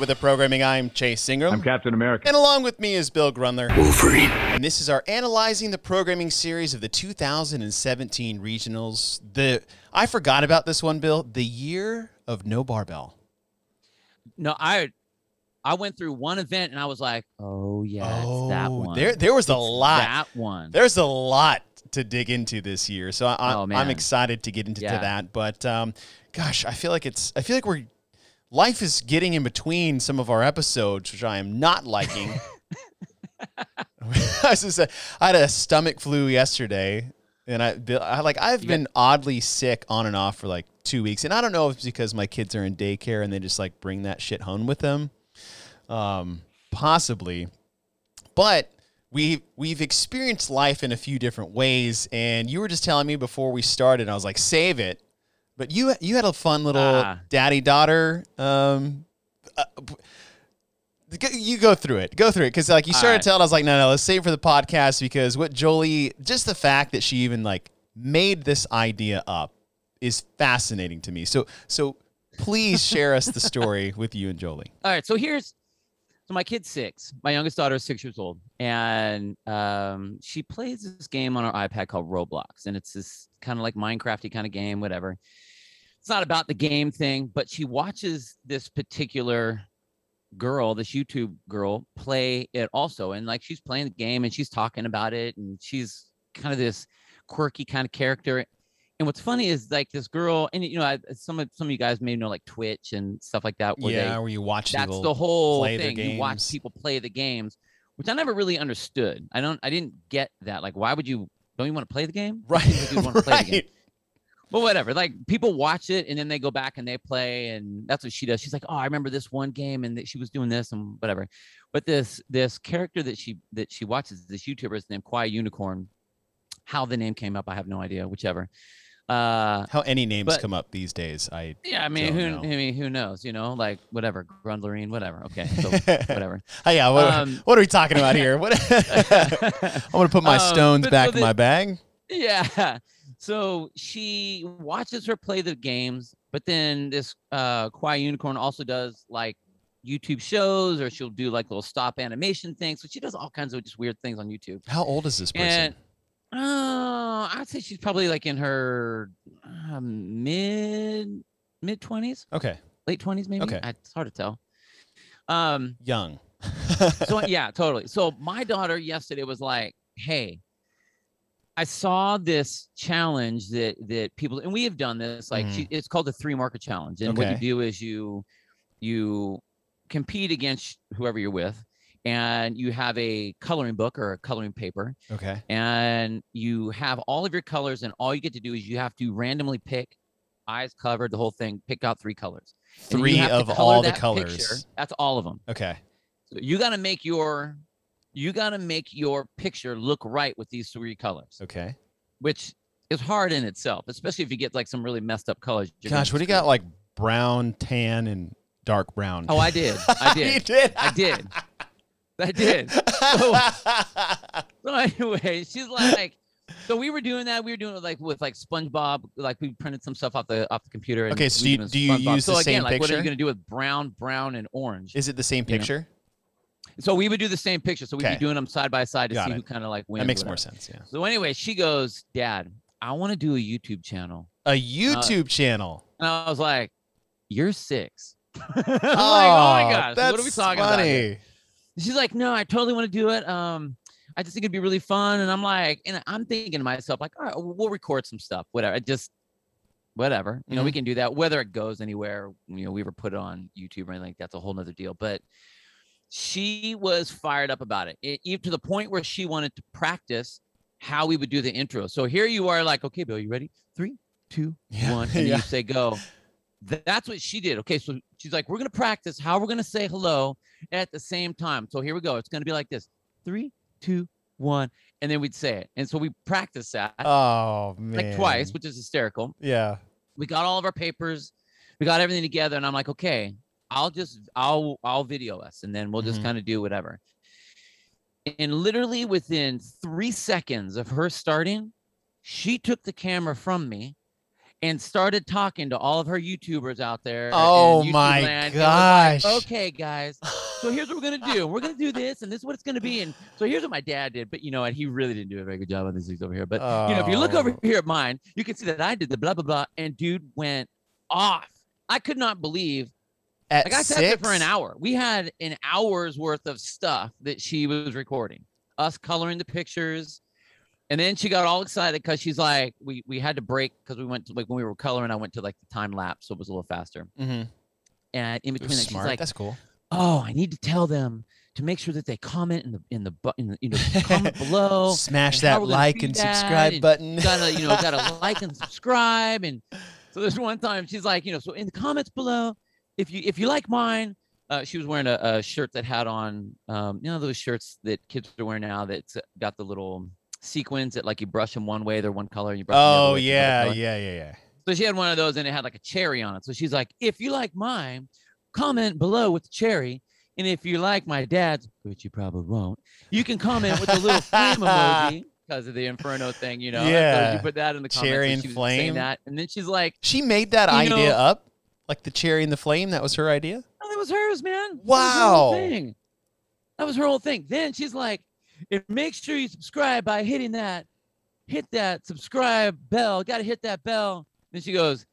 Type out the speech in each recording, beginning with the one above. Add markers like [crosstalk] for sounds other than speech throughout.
to Get With The Programming. I'm Chase Ingram. I'm Captain America. And along with me is Bill Grundler. Wolverine. And this is our Analyzing the Programming series of the 2017 regionals. The I forgot about this one, Bill. The year of no barbell. No, I I went through one event and I was like, oh yeah, it's that one. There, there was a lot. That one. There's a lot to dig into this year, so I, I, Oh, I'm excited to get into to that. But um, gosh, I feel like it's. I feel like we're. Life is getting in between some of our episodes, which I am not liking. [laughs] [laughs] I, was just, uh, I had a stomach flu yesterday, and I, I like I've You been oddly sick on and off for like two weeks, and I don't know if it's because my kids are in daycare and they just like bring that shit home with them, um, possibly, but we we've experienced life in a few different ways, and you were just telling me before we started, I was like, save it, but you you had a fun little Ah. daddy daughter. Um, uh, you go through it. Go through it because like you started Alright. telling, I was like, no, no, let's save for the podcast because what Jolie, just the fact that she even like made this idea up is fascinating to me. So, so please share us the story [laughs] with you and Jolie. All right, so here's so my kid's six. My youngest daughter is six years old, and um, she plays this game on her iPad called Roblox, and it's this kind of like Minecrafty kind of game, whatever. It's not about the game thing, but she watches this particular girl, this YouTube girl, play it also, and like she's playing the game and she's talking about it, and she's kind of this quirky kind of character. And what's funny is like this girl, and you know, I, some of some of you guys may know like Twitch and stuff like that. Where they, yeah, where you watch that's the whole thing. You watch people play the games, which I never really understood. I don't. I didn't get that. Like, why would you? Don't you want to play the game? Right, you'd wanna play the game. [laughs] But whatever. Like people watch it and then they go back and they play, and that's what she does. She's like, oh, I remember this one game and that she was doing this and whatever. But this this character that she that she watches, this YouTuber is named Quiet Unicorn. How the name came up, I have no idea. Whichever. Uh, How any names But- come up these days? I yeah, I mean, who know. I mean, who knows? You know, like whatever, Grundlerine, whatever. Okay, so [laughs] whatever. Oh, yeah, what, Um, what are we talking about here? What? [laughs] [laughs] I'm gonna put my Um, stones back so in my bag. yeah. So she watches her play the games, but then this uh Quiet Unicorn also does like YouTube shows or she'll do like little stop animation things. So she does all kinds of just weird things on YouTube. How old is this person? And uh I'd say she's probably like in her uh, mid mid 20s, okay, late 20s maybe. Okay. I- It's hard to tell. Um young. [laughs] so yeah, totally. So my daughter yesterday was like, "Hey, I saw this challenge that that people and we have done this. Like, she, mm-hmm. it's called the three market challenge, and what you do is you you compete against whoever you're with, and you have a coloring book or a coloring paper, okay. and you have all of your colors, and all you get to do is you have to randomly pick, eyes covered, the whole thing, pick out three colors. Three of all the that picture. colors. That's all of them. Okay. So you got to make your you got to make your picture look right with these three colors, Okay. which is hard in itself, especially if you get like some really messed up colors. Gosh, what do you got? Like brown, tan, and dark brown. Oh, I did. I [laughs] you did. did. I did. I did. [laughs] So anyway, she's like, so we were doing that. We were doing it like with like SpongeBob. Like we printed some stuff off the off the computer. And Okay, so you- do you SpongeBob. use so the again, same like, What are you gonna do with brown, brown, and orange? Is it the same You know, picture? So we would do the same picture. So we'd Okay. be doing them side by side to Got see it. who kind of like wins. That makes more sense. Yeah. So anyway, she goes, Dad, I want to do a YouTube channel. A YouTube channel. And I was like, You're six. [laughs] I'm like, oh, oh my gosh, that's what are we talking about? funny. here?" She's like, No, I totally want to do it. Um, I just think it'd be really fun. And I'm like, and I'm thinking to myself, like, all right, we'll record some stuff, whatever. I just whatever. You know, Mm-hmm. we can do that. Whether it goes anywhere, you know, we ever put it on YouTube or anything that's a whole nother deal. But she was fired up about it, it even to the point where she wanted to practice how we would do the intro. So here you are, like, okay, Bill, you ready? Three, two, Yeah, one, and yeah. you say go. That's what she did. Okay, so she's like, we're gonna practice how we're gonna say hello at the same time. So here we go. It's gonna be like this: three, two, one, and then we'd say it. And so we practiced that Oh man. like twice, which is hysterical. Yeah. We got all of our papers, we got everything together, and I'm like, okay, I'll just I'll I'll video us, and then we'll just Mhm. kind of do whatever. And literally within three seconds of her starting, she took the camera from me and started talking to all of her YouTubers out there. Oh my land, and was like, gosh. okay, guys. So here's what we're gonna do. We're gonna do this, and this is what it's gonna be. And so here's what my dad did. But you know what? He really didn't do a very good job on these things over here. But you know, if you look over Oh. here at mine, you can see that I did the blah blah blah, and dude went off. I could not believe At like I sat there for an hour. We had an hour's worth of stuff that she was recording, us coloring the pictures. And then she got all excited because she's like, we we had to break because we went to like when we were coloring, I went to like the time lapse, so it was a little faster. Mm-hmm. And in between that, she's smart. like, That's cool. oh, I need to tell them to make sure that they comment in the in the bu- in the you know comment [laughs] below. Smash that like and that, subscribe and button. gotta you know gotta [laughs] like and subscribe and so there's one time she's like you know so in the comments below if you if you like mine uh, she was wearing a, a shirt that had on um, you know those shirts that kids are wearing now that's got the little sequins that like you brush them one way they're one color and you brush them the other oh way, yeah, yeah, yeah, yeah. so she had one of those and it had like a cherry on it so she's like if you like mine comment below with the cherry and if you like my dad's which you probably won't you can comment with the little flame emoji [laughs] because of the inferno thing you know And Yeah. you put that in the comments Cherry so and flame. that and then she's like She made that idea know- up, like the cherry and the flame. That was her idea. Oh, that was hers, man. That was her whole Wow. thing. That was her whole thing. Then she's like, "If make sure you subscribe by hitting that, hit that subscribe bell. Got to hit that bell." Then she goes,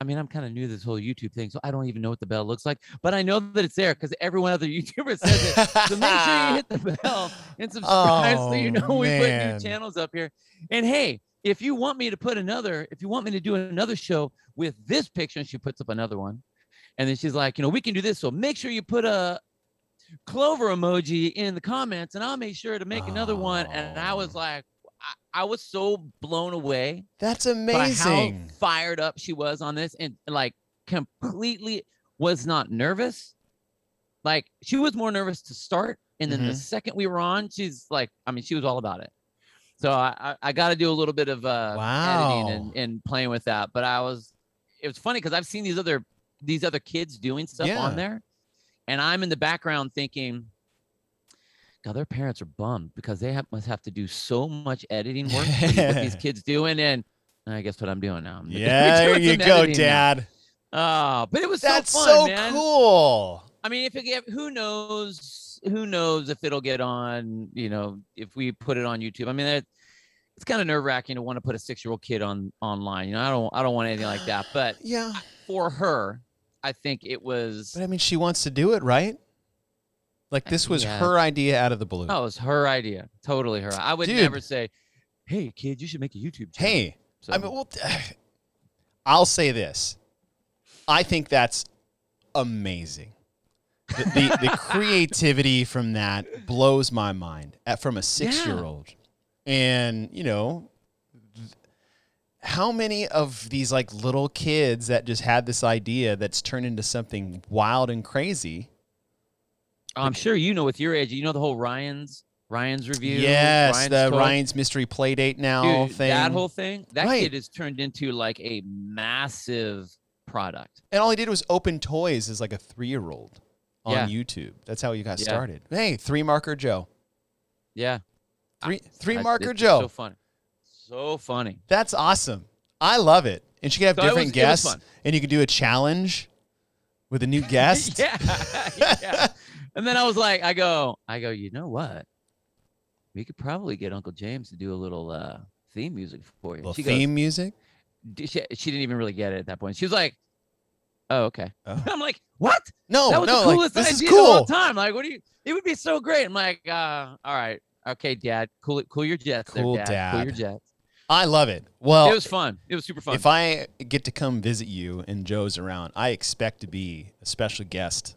"I mean, I'm kind of new to this whole YouTube thing, so I don't even know what the bell looks like, but I know that it's there because everyone other [laughs] YouTuber says it. So make sure you hit the [laughs] bell and subscribe so you Oh, know we put new channels up here. And hey, if you want me to put another, if you want me to do another show with this picture, and she puts up another one, and then she's like, you know, we can do this. So make sure you put a clover emoji in the comments, and I'll make sure to make another one. And I was Oh. like, I, I was so blown away That's amazing. how fired up she was on this, and like completely was not nervous. Like she was more nervous to start, and then the Mhm. second we were on, she's like, I mean, she was all about it. So I I, got to do a little bit of uh, editing and, and playing with that. But I was, it was funny because I've seen these other these other kids doing stuff Yeah. on there, and I'm in the background thinking. God, their parents are bummed because they have, must have to do so much editing work what these [laughs] kids doing, and I guess what I'm doing now. I'm [laughs] yeah, there you go, editing now. Dad. Oh, but it was That's so fun, so cool. I mean, if it get, who knows, who knows if it'll get on, you know, if we put it on YouTube. I mean, that, it's kind of nerve wracking to want to put a six year old kid on online. You know, I don't, I don't want anything like that. [sighs] But Yeah, for her, I think it was, but I mean, she wants to do it, right? Like this was yeah. her idea out of the blue. oh, it was her idea, totally her. I would Dude. never say, "Hey, kid, you should make a YouTube channel." Hey, so, I mean, well, [sighs] I'll say this. I think that's amazing. The, the, the creativity from that blows my mind at, from a six year old. And, you know, how many of these like little kids that just had this idea that's turned into something wild and crazy? I'm sure you know with your age, you know the whole Ryan's Ryan's review. yes, Ryan's the toy? Ryan's mystery play date now Dude, thing. That whole thing, that Right. kid has turned into like a massive product. And all he did was open toys as like a three year old on Yeah. YouTube. That's how you got Yeah. started. Hey, three marker Joe. Yeah. Three three I- marker it's Joe. So funny. So funny. That's awesome. I love it. And she can have So different was- guests and you can do a challenge with a new [laughs] guest. yeah. [laughs] yeah. And then I was like, I go, I go, you know what? We could probably get Uncle James to do a little uh theme music for you. She theme music. she, she didn't even really get it at that point. She was like, Oh, okay. Oh. [laughs] I'm like, what? No, that was no, the like coolest this is idea of all cool. time. Like, what do you? It would be so great. I'm like, uh, all right, okay, Dad, cool it, cool your jets, Cool, there, Dad, cool your jets. I love it. Well, it was fun. It was super fun. if I get to come visit you and Joe's around, I expect to be a special guest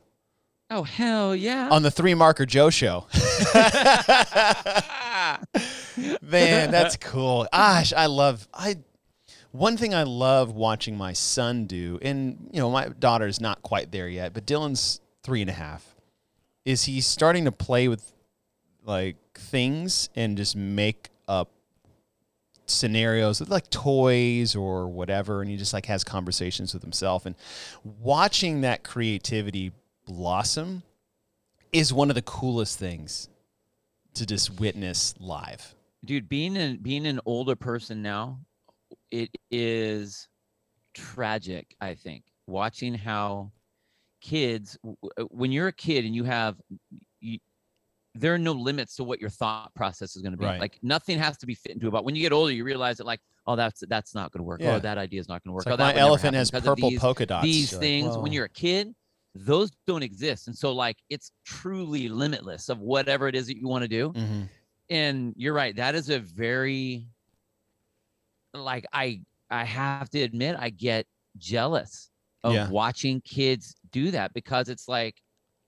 oh hell yeah! on the Three Marker Joe show. [laughs] [laughs] Man, that's cool. Gosh, I love I one thing I love watching my son do, and you know, my daughter's not quite there yet, but Dylan's three and a half, is he's starting to play with like things and just make up scenarios with like toys or whatever, and he just like has conversations with himself. And watching that creativity blossom is one of the coolest things to just witness live. dude being an being an older person now it is tragic. I think watching how kids, w- when you're a kid and you have, you, there are no limits to what your thought process is going to be. Right. Like nothing has to be fit into about. When you get older, you realize that like, oh, that's that's not going to work. Yeah. Oh, that idea is not going to work. Like oh, that my elephant has purple these, polka dots. these You're things "Whoa." when you're a kid those don't exist and so like it's truly limitless of whatever it is that you want to do Mhm. and you're right that is a very like i i have to admit i get jealous of Yeah. watching kids do that because it's like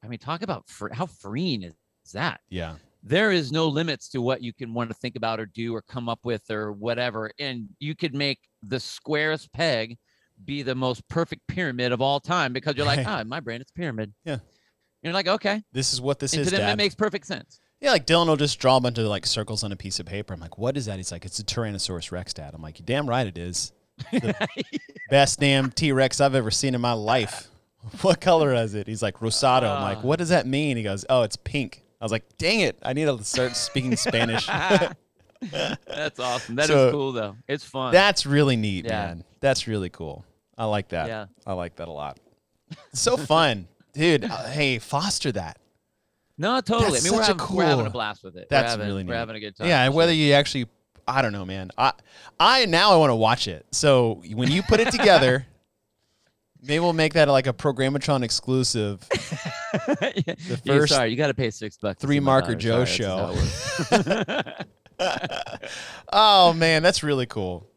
i mean talk about fr- how freeing is, is that Yeah. there is no limits to what you can want to think about or do or come up with or whatever and you could make the squarest peg be the most perfect pyramid of all time because you're like ah in my brain it's a pyramid Yeah. you're like okay This is what this and is, to them Dad. it makes perfect sense yeah, like Dylan will just draw a bunch of like circles on a piece of paper. I'm like, what is that? He's like, it's a Tyrannosaurus Rex, Dad. I'm like, you damn right it is. The [laughs] Best damn T Rex I've ever seen in my life. [laughs] what color is it? He's like, Rosado. I'm like, Ah. what does that mean? He goes, oh, it's pink. I was like, dang it. I need to start speaking [laughs] Spanish. that's awesome That is So- cool though it's fun That's really neat, Yeah. man. That's really cool. I like that. Yeah. I like that a lot. So fun. Dude, uh, hey, foster that. No totally That's i mean we're having, we're having a blast with it That's we're having, really we're having a good time Yeah, and whether you actually, I don't know, man. I, I now I want to watch it. So when you put it together, [laughs] maybe we'll make that like a Programmatron exclusive. [laughs] [laughs] Yeah, first sorry, you got to pay six bucks. Three Marker. Joe Sorry, that's just how it works. oh man, that's really cool.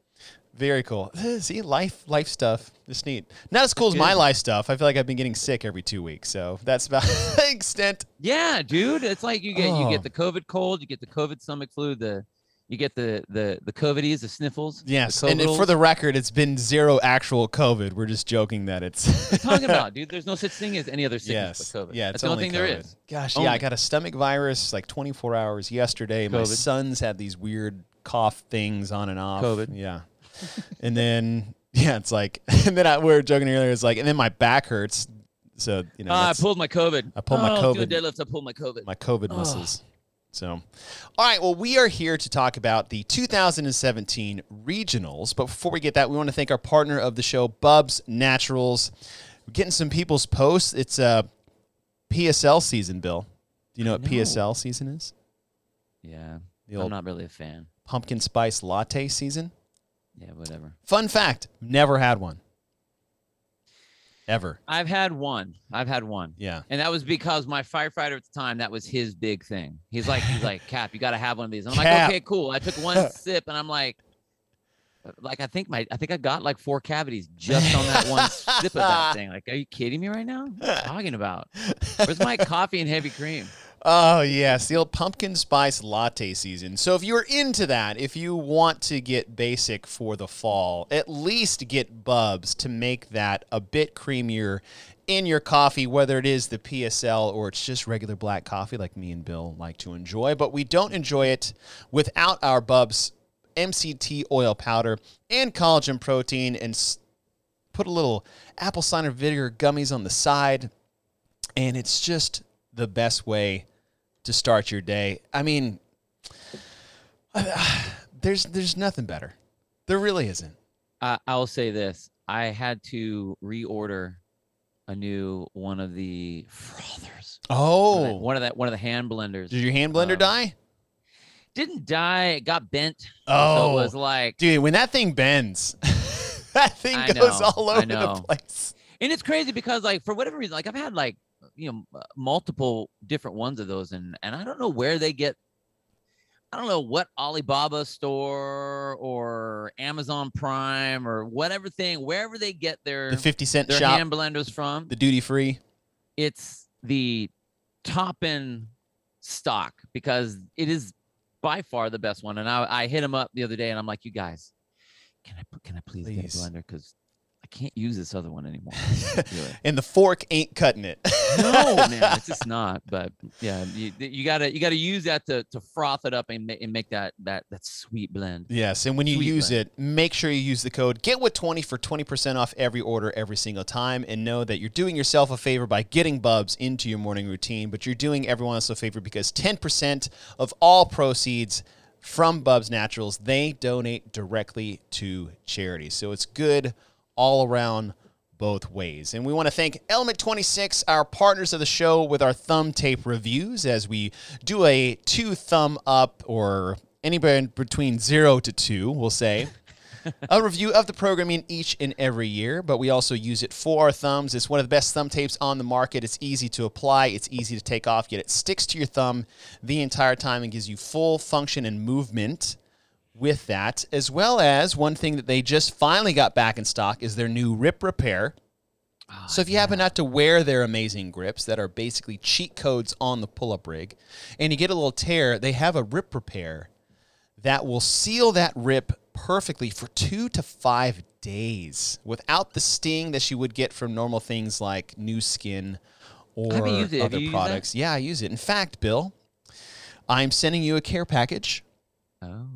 Very cool. See, life, life stuff. It's neat. Not as cool as my life stuff. I feel like I've been getting sick every two weeks, so that's about [laughs] the extent. yeah, dude, it's like you get you Oh. get the COVID cold, you get the COVID stomach flu, the you get the the the COVIDies, the sniffles. the Yes, and for the record, it's been zero actual COVID. We're just joking that it's talking about, [laughs] dude, there's no such thing as any other sickness Yes. but COVID. Yeah, That's it's the only only thing there COVID. is. Gosh, yeah, I got a stomach virus like 24 hours yesterday. My son's had these weird cough things on and off. COVID. Yeah. and then yeah, it's like [laughs] and then I, we were joking earlier. It's like and then my back hurts. So you know, Ah, I that's pulled my COVID. I pulled my oh, doing COVID. deadlifts. I pulled my COVID. my COVID muscles. So, all right. Well, we are here to talk about the 2017 regionals. But before we get that, we want to thank our partner of the show, Bubs Naturals. We're getting some people's posts. It's a PSL season, Bill. Do you know what. PSL season is? yeah, The I'm not really a fan. pumpkin spice latte season. Yeah, whatever. Fun fact: never had one. Ever. I've had one. I've had one. Yeah. And that was because my firefighter at the time, that was his big thing. He's like, he's like, [laughs] Cap, you got to have one of these. And I'm Cap. like, okay, cool. I took one [laughs] sip and I'm like, like I think my, I think I got like four cavities just on that one sip of that [laughs] thing. Like, are you kidding me right now? What are you talking about? Where's my coffee and heavy cream? Oh yes, the old pumpkin spice latte season. So if you're into that, if you want to get basic for the fall, at least get Bubs to make that a bit creamier in your coffee, whether it is the PSL or it's just regular black coffee like me and Bill like to enjoy. But we don't enjoy it without our Bubs MCT oil powder and collagen protein and put a little apple cider vinegar gummies on the side and it's just the best way to start your day. I mean, [sighs] there's there's nothing better. There really isn't. Uh, I'll say this: I had to reorder a new one of the frothers. One of the- Oh, one of that, one of the hand blenders. did your hand blender Um, die? Didn't die. It got bent. so Oh, it was like dude, when that thing bends, [laughs] that thing I goes know, all over the place. and it's crazy because like for whatever reason like i've had like you know uh, multiple different ones of those and and i don't know where they get i don't know what alibaba store or amazon prime or whatever thing wherever they get their The fifty cent their shop, hand blenders from the duty free. it's the top end stock because it is by far the best one and i i hit him up the other day and i'm like you guys can i can i please, Please. get a blender because can't use this other one anymore [laughs] And the fork ain't cutting it. no man it's [laughs] just not but yeah you, you gotta you gotta use that to, to froth it up and, ma- and make that that that sweet blend Yes, and when you Sweet use blend. it, make sure you use the code Get with twenty for twenty percent off every order every single time, and know that you're doing yourself a favor by getting Bubs into your morning routine, but you're doing everyone else a favor because ten percent of all proceeds from Bubs Naturals they donate directly to charity. So it's good all around both ways. And we want to thank Element 26, our partners of the show, with our thumb tape reviews as we do a two thumb up or anywhere between zero to two, we'll say. [laughs] a review of the programming each and every year, but we also use it for our thumbs. It's one of the best thumb tapes on the market. It's easy to apply, it's easy to take off, yet it sticks to your thumb the entire time and gives you full function and movement with that, as well as one thing that they just finally got back in stock is their new Rip Repair. Ah, So if you happen not to wear their amazing grips that are basically cheat codes on the pull-up rig, and you get a little tear, they have a rip repair that will seal that rip perfectly for two to five days without the sting that you would get from normal things like new skin or haven't used it. Have other you used that? products. Yeah, I use it. In fact, Bill, I'm sending you a care package, Oh.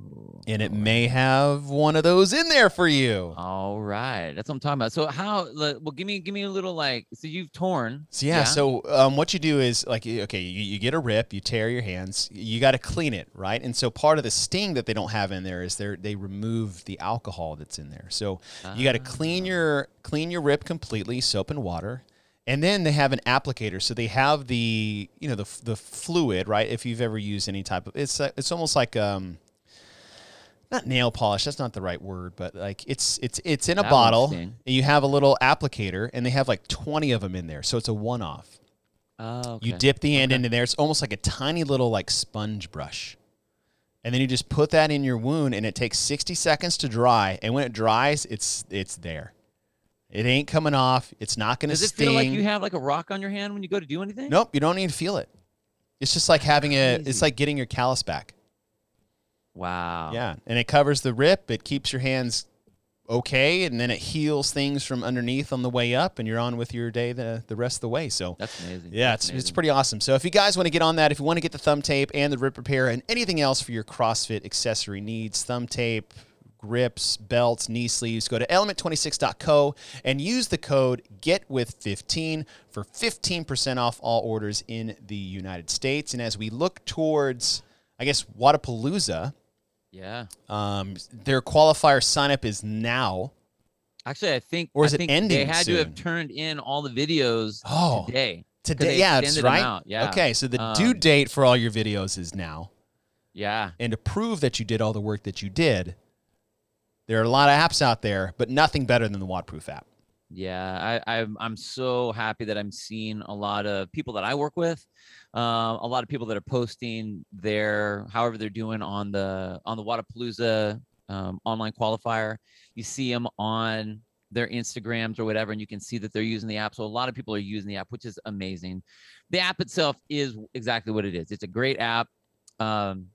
And it may have one of those in there for you. All right, that's what I'm talking about. So how? Well, give me give me a little like. So you've torn. So yeah, so um, what you do is like okay, you, you get a rip, you tear your hands, you got to clean it, right? And so part of the sting that they don't have in there is they they remove the alcohol that's in there. So you got to clean your clean your rip completely, soap and water. And then they have an applicator, so they have the you know the the fluid, right? If you've ever used any type of, it's uh, it's almost like um, not nail polish. That's not the right word, but like it's it's it's in a That bottle. And you have a little applicator, and they have like twenty of them in there, so it's a one off. Oh, okay. You dip the end into there. It's almost like a tiny little like sponge brush. And then you just put that in your wound and it takes 60 seconds to dry. And when it dries, it's it's there. It ain't coming off. It's not going to Does it sting. feel like you have like a rock on your hand when you go to do anything? nope, you don't need to feel it. It's just like having a it's like getting your callus back. Wow. Yeah. And it covers the rip. It keeps your hands okay and then it heals things from underneath on the way up and you're on with your day the the rest of the way. So That's amazing. Yeah, That's it's, it's pretty awesome. So if you guys want to get on that, if you want to get the thumb tape and the rip repair and anything else for your CrossFit accessory needs, thumb tape, grips, belts, knee sleeves, go to element26.co and use the code GETWITH15 for 15% off all orders in the United States. And as we look towards, I guess, Wodapalooza, Yeah. um, their qualifier sign up is now. Actually, I think Or is I it think they ending had to have turned in all the videos Oh, today. today. Yeah, that's right. yeah. Okay, so the Um, due date for all your videos is now. Yeah. and to prove that you did all the work that you did, there are a lot of apps out there, but nothing better than the WODProof app. Yeah, I, I'm I'm so happy that I'm seeing a lot of people that I work with, um, a lot of people that are posting their however they're doing on the on the Wodapalooza um, online qualifier. You see them on their Instagrams or whatever, and you can see that they're using the app. So a lot of people are using the app, which is amazing. The app itself is exactly what it is. It's a great app. Um,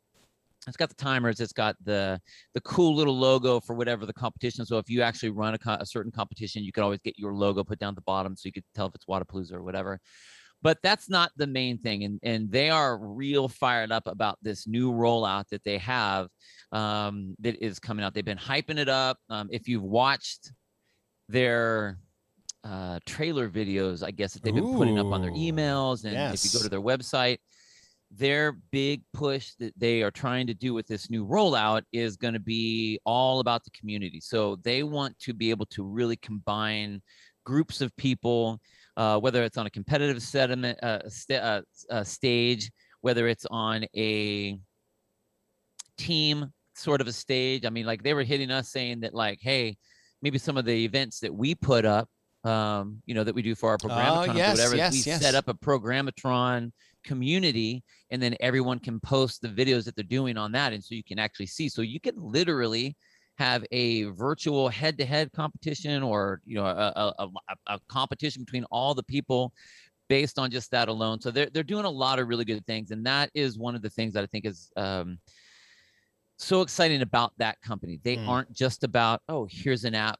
it's got the timers. It's got the the cool little logo for whatever the competition. So if you actually run a, co- a certain competition, you can always get your logo put down at the bottom, so you could tell if it's Wodapalooza or whatever. But that's not the main thing, and and they are real fired up about this new rollout that they have um, that is coming out. They've been hyping it up. Um, if you've watched their uh, trailer videos, I guess that they've been putting up on their emails, and if you go to their website, their big push that they are trying to do with this new rollout is going to be all about the community. So they want to be able to really combine groups of people, uh, whether it's on a competitive sediment, uh, st- uh, uh, stage, whether it's on a team sort of a stage. I mean, like they were hitting us saying that, like, hey, maybe some of the events that we put up, um, you know, that we do for our programmatrons or Oh, yes, whatever, yes, we yes. set up a programmatron community and then everyone can post the videos that they're doing on that and so you can actually see so you can literally have a virtual head-to-head competition or you know a, a, a, competition between all the people based on just that alone so they're, they're doing a lot of really good things and that is one of the things that i think is um, so exciting about that company they Mm. aren't just about oh here's an app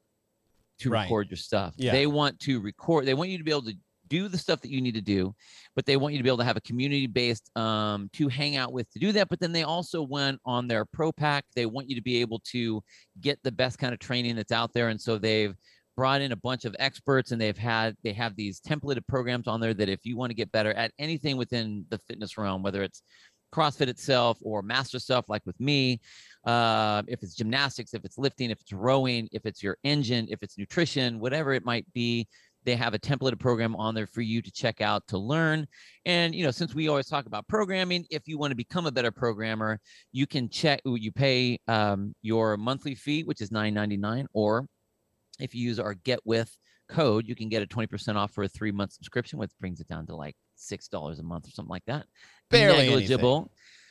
to Right. record your stuff Yeah. they want to record they want you to be able to do the stuff that you need to do but they want you to be able to have a community based um, to hang out with to do that. But then they also went on their pro pack. They want you to be able to get the best kind of training that's out there. And so they've brought in a bunch of experts and they've had they have these templated programs on there that if you want to get better at anything within the fitness realm, whether it's CrossFit itself or master stuff like with me, uh, if it's gymnastics, if it's lifting, if it's rowing, if it's your engine, if it's nutrition, whatever it might be, they have a templated program on there for you to check out to learn. And you know, since we always talk about programming, if you want to become a better programmer, you can check. You pay um, your monthly fee, which is nine ninety nine, or if you use our Get With code, you can get a twenty percent off for a three month subscription, which brings it down to like six dollars a month or something like that. Barely Negligible.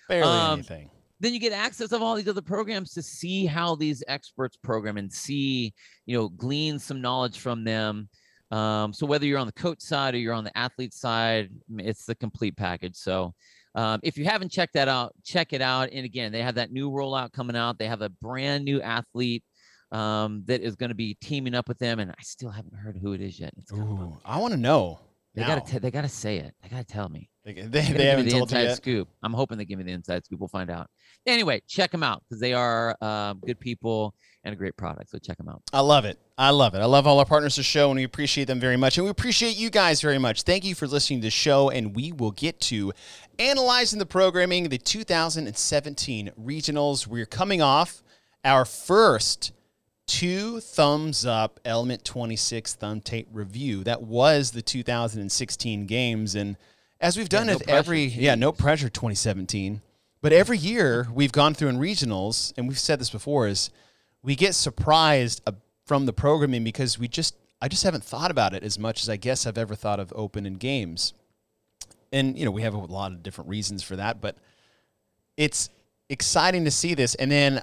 anything. Barely Um, anything. then you get access of all these other programs to see how these experts program and see you know glean some knowledge from them um, so whether you're on the coach side or you're on the athlete side it's the complete package so um, if you haven't checked that out check it out and again they have that new rollout coming out they have a brand new athlete um, that is going to be teaming up with them and i still haven't heard who it is yet it's. Ooh, I want to know. they gotta t- they gotta say it they gotta tell me They, they, they gonna give me haven't the told you inside scoop. I'm hoping they give me the inside scoop. We'll find out. Anyway, check them out because they are um, good people and a great product. So check them out. I love it. I love it. I love all our partners to the show, and we appreciate them very much. And we appreciate you guys very much. Thank you for listening to the show, and we will get to analyzing the programming, the 2017 regionals. We're coming off our first two thumbs up Element 26 thumb tape review. That was the 2016 games, and as we've done no it every pressure, yeah, no pressure 2017. But every year we've gone through in regionals, and we've said this before, is we get surprised uh, from the programming because we just I just haven't thought about it as much as I guess I've ever thought of open in games. And you know, we have a lot of different reasons for that, but it's exciting to see this. And then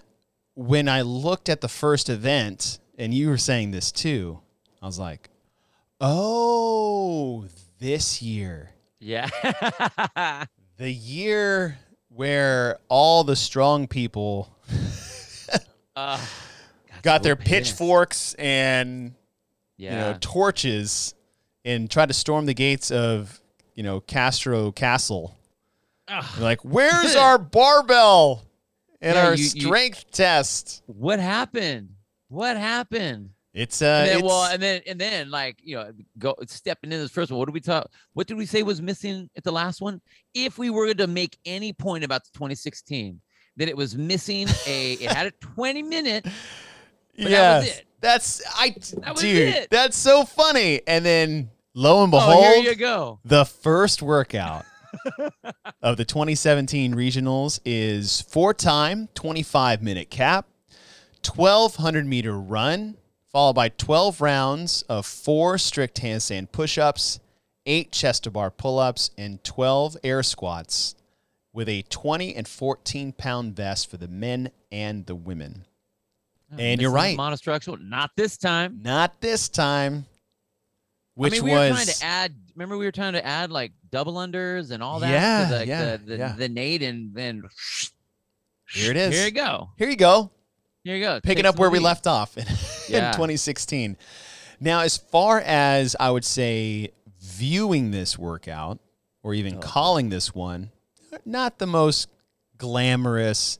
when I looked at the first event, and you were saying this too, I was like, "Oh, this year, Yeah. [laughs] the year where all the strong people uh, got their pitchforks and Yeah. you know torches and tried to storm the gates of you know Castro Castle. Like, "Where's [laughs] our barbell and Yeah, our you- you- strength test?" what happened? What happened? It's uh, and then, it's, well, and then and then like you know, go stepping in this first one. What did we talk? What did we say was missing at the last one? If we were to make any point about the 2016, that it was missing a. it had a 20 minute. But that was it. that's I, That was dude, it. that's so funny. And then lo and Oh, behold, here you go. The first workout of the 2017 regionals is four time, 25 minute cap, 1200 meter run, followed by 12 rounds of four strict handstand push ups, eight chest to bar pull ups, and 12 air squats with a 20 and 14 pound vest for the men and the women. And you're right. Monostructural. Not this time. Not this time, which I mean, we was. were trying to add. Remember, we were trying to add like double unders and all that. Yeah, to the, yeah, the, the, yeah. the Nate and then Here it is. Here you go. Here you go. Here you go. picking Take up where we left off in, [laughs] Yeah. 2016. Now, as far as I would say viewing this workout or even Oh. calling this one, not the most glamorous,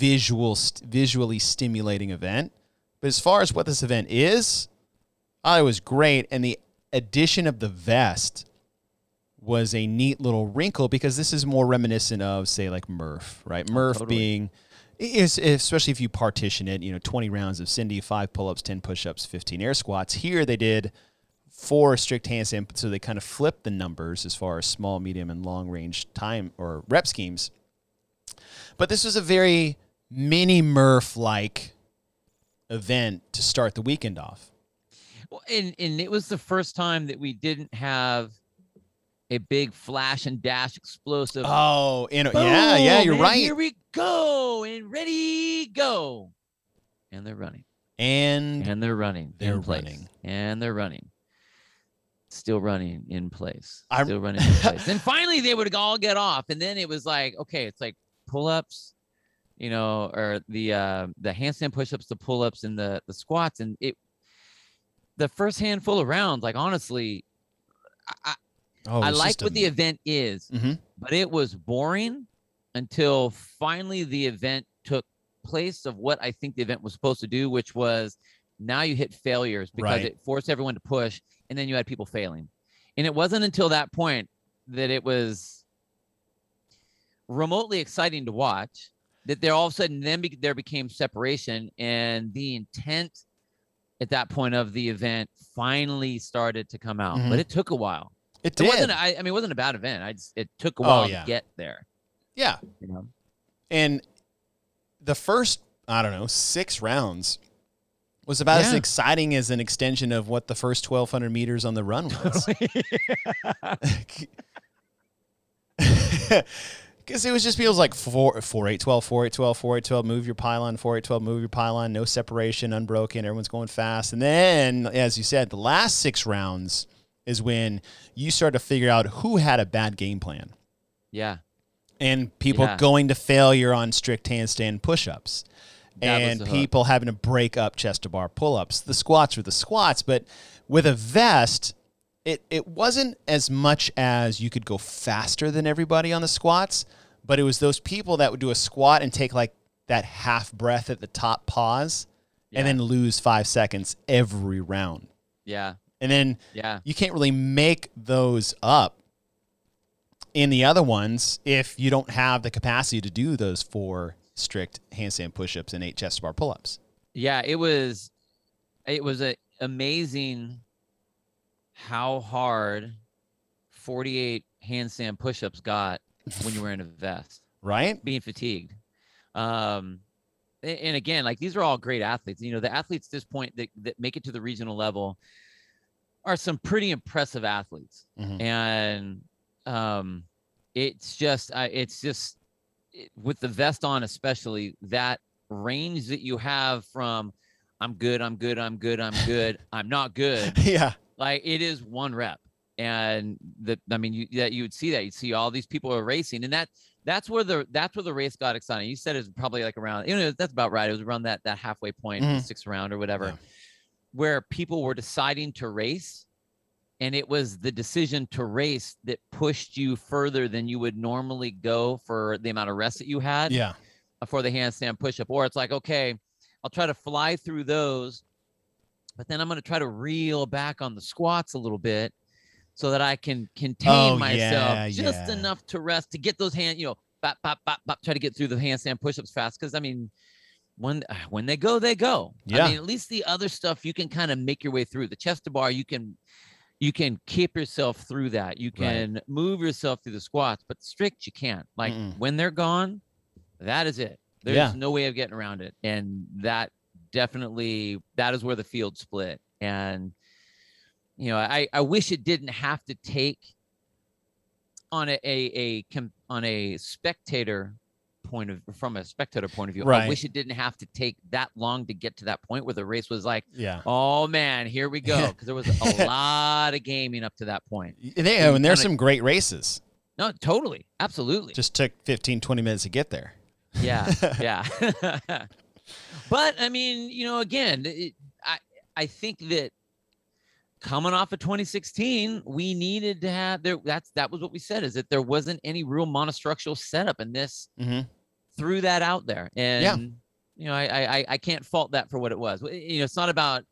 visual, st- visually stimulating event. But as far as what this event is, I it was great, and the addition of the vest was a neat little wrinkle because this is more reminiscent of, say, like Murph, right? Oh, Murph totally. being is especially if you partition it, you know, 20 rounds of Cindy, five pull-ups, 10 push-ups, 15 air squats. Here they did four strict handstand, so they kind of flipped the numbers as far as small, medium, and long range time or rep schemes. But this was a very mini Murph like event to start the weekend off. Well, and and it was the first time that we didn't have a big flash and dash explosive. Oh, you know, yeah, yeah, you're right. Here we go and ready go, and they're running And and they're running. They're in place, running. and they're running. Still running in place. I'm- Still running [laughs] in place. and finally, they would all get off, and then it was like, okay, it's like pull-ups, you know, or the uh, the handstand push-ups, the pull-ups, and the the squats, and it. The first handful of rounds, like honestly, I, oh, I like what the event is, Mhm. but it was boring until finally the event took place of what I think the event was supposed to do, which was now you hit failures because Right. it forced everyone to push, and then you had people failing. And it wasn't until that point that it was remotely exciting to watch. That there all of a sudden then be, there became separation, and the intent at that point of the event finally started to come out. Mhm. But it took a while. It It did. wasn't. I, I mean, it wasn't a bad event. I just it took a Oh, while yeah. to get there. yeah. You know. And the first, I don't know, six rounds was about as exciting as an extension of what the first 1,200 meters on the run [laughs] was. [laughs] [laughs] Because it was just people's like 4, 4 8 12, 4 8 12, 4 8 12, move your pylon, 4 8 12, move your pylon, no separation, unbroken, everyone's going fast. And then, as you said, the last six rounds is when you start to figure out who had a bad game plan yeah. and people Yeah. going to failure on strict handstand push-ups and the hook. people having to break up chest to bar pull-ups the squats were the squats but with a vest it, it wasn't as much as you could go faster than everybody on the squats but it was those people that would do a squat and take like that half breath at the top pause and then lose five seconds every round Yeah. and then Yeah. you can't really make those up in the other ones if you don't have the capacity to do those four strict handstand push-ups and eight chest bar pull-ups. Yeah, it was it was a, amazing how hard 48 handstand push-ups got when you're in a vest, Right? being fatigued. Um and again, like these are all great athletes. You know, the athletes at this point that, that make it to the regional level are some pretty impressive athletes. Mhm. And um it's just uh, it's just it- with the vest on especially that range that you have from i'm good i'm good i'm good i'm good [laughs] i'm not good yeah. like it is one rep and the i mean you that you would see that you'd see all these people are racing and that that's where the that's where the race got exciting you said it was probably like around you know that's about right it was around that that halfway point Mhm. sixth round or whatever Yeah. where people were deciding to race and it was the decision to race that pushed you further than you would normally go for the amount of rest that you had Yeah. for the handstand push-up or it's like okay i'll try to fly through those but then i'm going to try to reel back on the squats a little bit so that i can contain Oh, myself yeah, just yeah. enough to rest to get those hand you know bop, bop, bop, bop, try to get through the handstand push-ups fast because i mean when [sighs] when they go they go Yeah. i mean at least the other stuff you can kind of make your way through the chest to bar you can you can keep yourself through that you Right. can move yourself through the squats but strict you can't like Mm-mm. when they're gone that is it there's Yeah. no way of getting around it and that definitely that is where the field split and you know i i wish it didn't have to take on a a, a on a spectator point of from a spectator point of view Right. i wish it didn't have to take that long to get to that point where the race was like Yeah. oh man here we go [laughs] because there was a lot of gaming up to that point And, they, you and there's some great races. no totally absolutely Just took 15, 20 minutes to get there. yeah [laughs] yeah [laughs] but i mean you know again it, i i think that coming off of 2016 we needed to have there that's that was what we said is that there wasn't any real monostructural setup and this Mhm. threw that out there and you know I, I I- can't fault that for what it was you know it's not about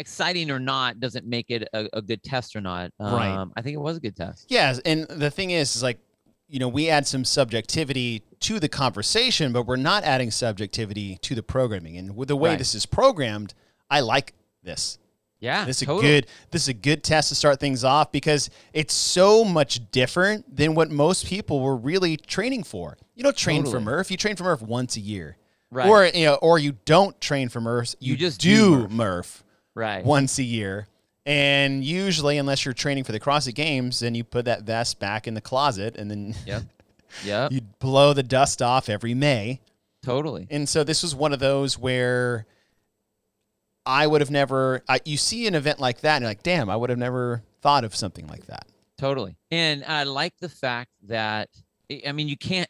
exciting or not doesn't make it a, a good test or not Right. um i think it was a good test Yes, and the thing is, is like, you know, we add some subjectivity to the conversation, but we're not adding subjectivity to the programming. And with the way Right. this is programmed, I like this. Yeah This is a good. This is a good test to start things off because it's so much different than what most people were really training for. You don't train for Totally. Murph. You train for Murph once a year, right or you know, or you don't train for Murph. You, You just do, Murph. Murph right once a year. And usually, unless you're training for the CrossFit Games, then you put that vest back in the closet, and then yep [laughs] yep you blow the dust off every May. totally And so this was one of those where I would have never. I, you see an event like that, and you're like, "Damn, I would have never thought of something like that." Totally. And I like the fact that I- mean you can't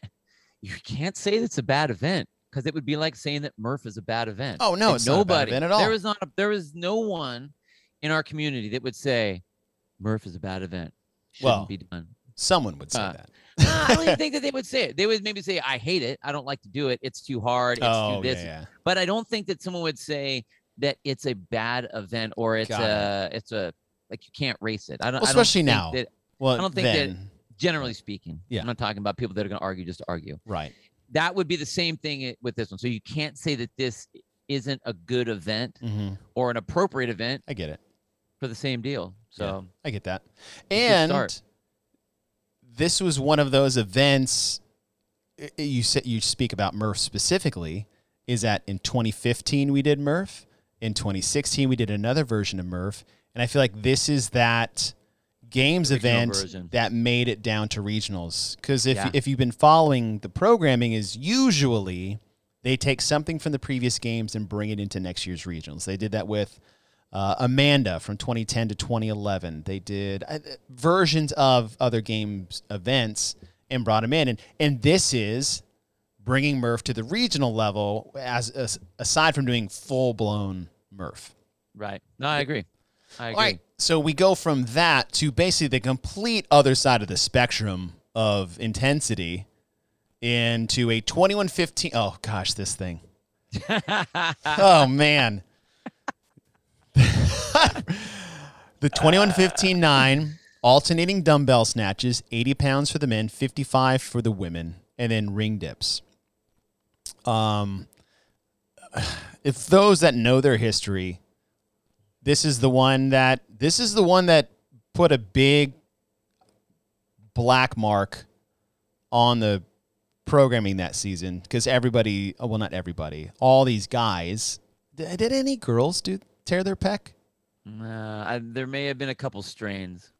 you can't say it's a bad event because it would be like saying that Murph is a bad event. Oh no, And it's not bad event at all. There is not a, there is no one in our community that would say Murph is a bad event. Shouldn't Well, be done. Someone would say Uh, that. Nah, [laughs] I don't even think that they would say it. They would maybe say, I hate it. I don't like to do it. It's too hard. It's Oh too yeah, yeah. But I don't think that someone would say that it's a bad event or it's Got a it's a like you can't race it. I don't Well, I don't especially now. that Well, I don't think that- Generally speaking, Yeah. I'm not talking about people that are going to argue just to argue. Right. That would be the same thing with this one. So you can't say that this isn't a good event hmm or an appropriate event I get it. for the same deal. So I get that. And this was one of those events you said you speak about Murph specifically is that in 2015 we did Murph, in 2016 we did another version of Murph, and I feel like this is that games event version. that made it down to regionals cuz if Yeah. if you've been following the programming is usually they take something from the previous games and bring it into next year's regionals. They did that with uh, Amanda from 2010 to 2011. They did uh, versions of other games events and brought them in, and and this is bringing Murph to the regional level as, as aside from doing full blown Murph. right. No, I agree. I agree. All right, so we go from that to basically the complete other side of the spectrum of intensity into a 2115. Oh gosh, this thing. [laughs] oh man. [laughs] the 2115-9 alternating dumbbell snatches, 80 pounds for the men, 55 for the women, and then ring dips. Um if those that know their history, this is the one that this is the one that put a big black mark on the programming that season because everybody oh, well not everybody all these guys did, did any girls do tear their pec Uh, I, there may have been a couple strains.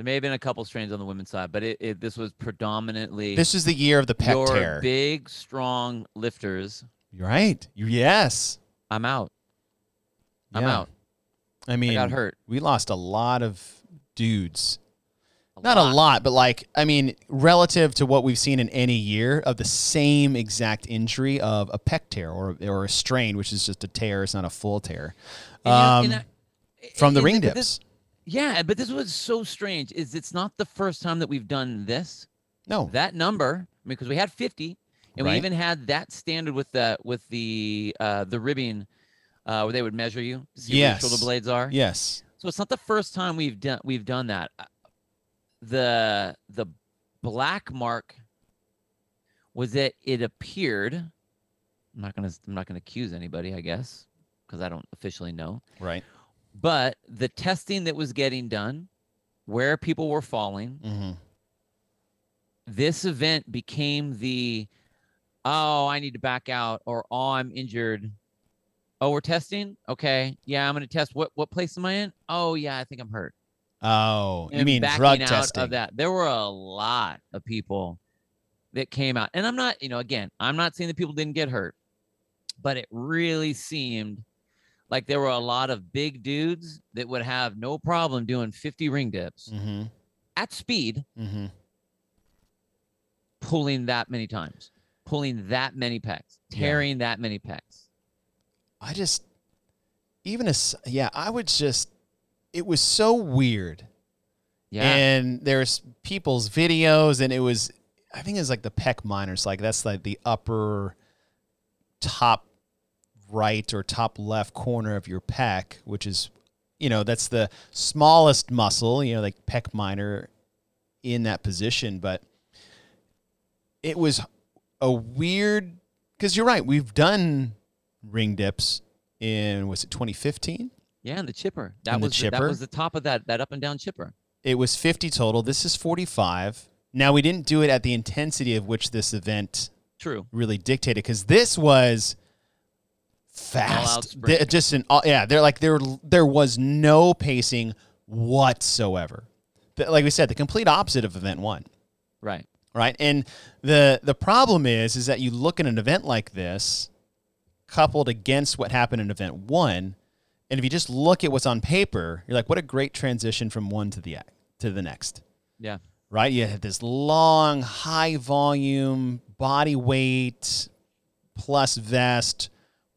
There may have been a couple strains on the women's side, but it, it this was predominantly this is the year of the pec your tear big, strong lifters. You're right You- yes I'm out. I'm Yeah. out. i mean I got hurt. we lost a lot of dudes not a lot, but like I mean, relative to what we've seen in any year of the same exact injury of a pec tear or or a strain, which is just a tear, it's not a full tear, And, you know, um, and I- from the and- ring but this- dips. Yeah, but this was so strange. Is it's not the first time that we've done this. No, That number, because we had 50, and Right. we even had that standard with the with the uh, the ribbing, uh, where they would measure you see where your Yes. shoulder blades are. yes, So it's not the first time we've done we've done that. Uh, The the black mark was that it appeared. I'm not gonna I'm not gonna accuse anybody, I guess, because I don't officially know. right, But the testing that was getting done, where people were falling, hmm this event became the oh i need to back out or oh i'm injured. Oh we're testing? Okay. Yeah i'm going to test. What what place am i in? Oh yeah i think i'm hurt. Oh, you mean drug out testing? of that. There were a lot of people that came out. And i'm not you know again i'm not saying that people didn't get hurt but it really seemed like there were a lot of big dudes that would have no problem doing 50 ring dips Mm-hmm. at speed Mm-hmm. pulling that many times, pulling that many pecs, Yeah. tearing that many pecs. I just, even as yeah, I would just. It was so weird. Yeah. And there's people's videos, and it was, I think it was like the pec minors, like that's like the upper top right or top left corner of your pec, which is, you know, that's the smallest muscle, you know, like pec minor in that position. But it was a weird, because you're right, we've done ring dips in, was it 2015? yeah, and the chipper. That And the was the, that chipper? was the top of that that up and down chipper. It was 50 total. This is 45. Now, we didn't do it at the intensity of which this event True. really dictated because this was fast. sprint. Just an all- yeah, they're like there there was no pacing whatsoever. The- like we said, the complete opposite of event 1, Right. right? And the the problem is is that you look at an event like this coupled against what happened in event 1, and if you just look at what's on paper, you're like what a great transition from one to the to the next Yeah. right? You had this long, high volume, body weight plus vest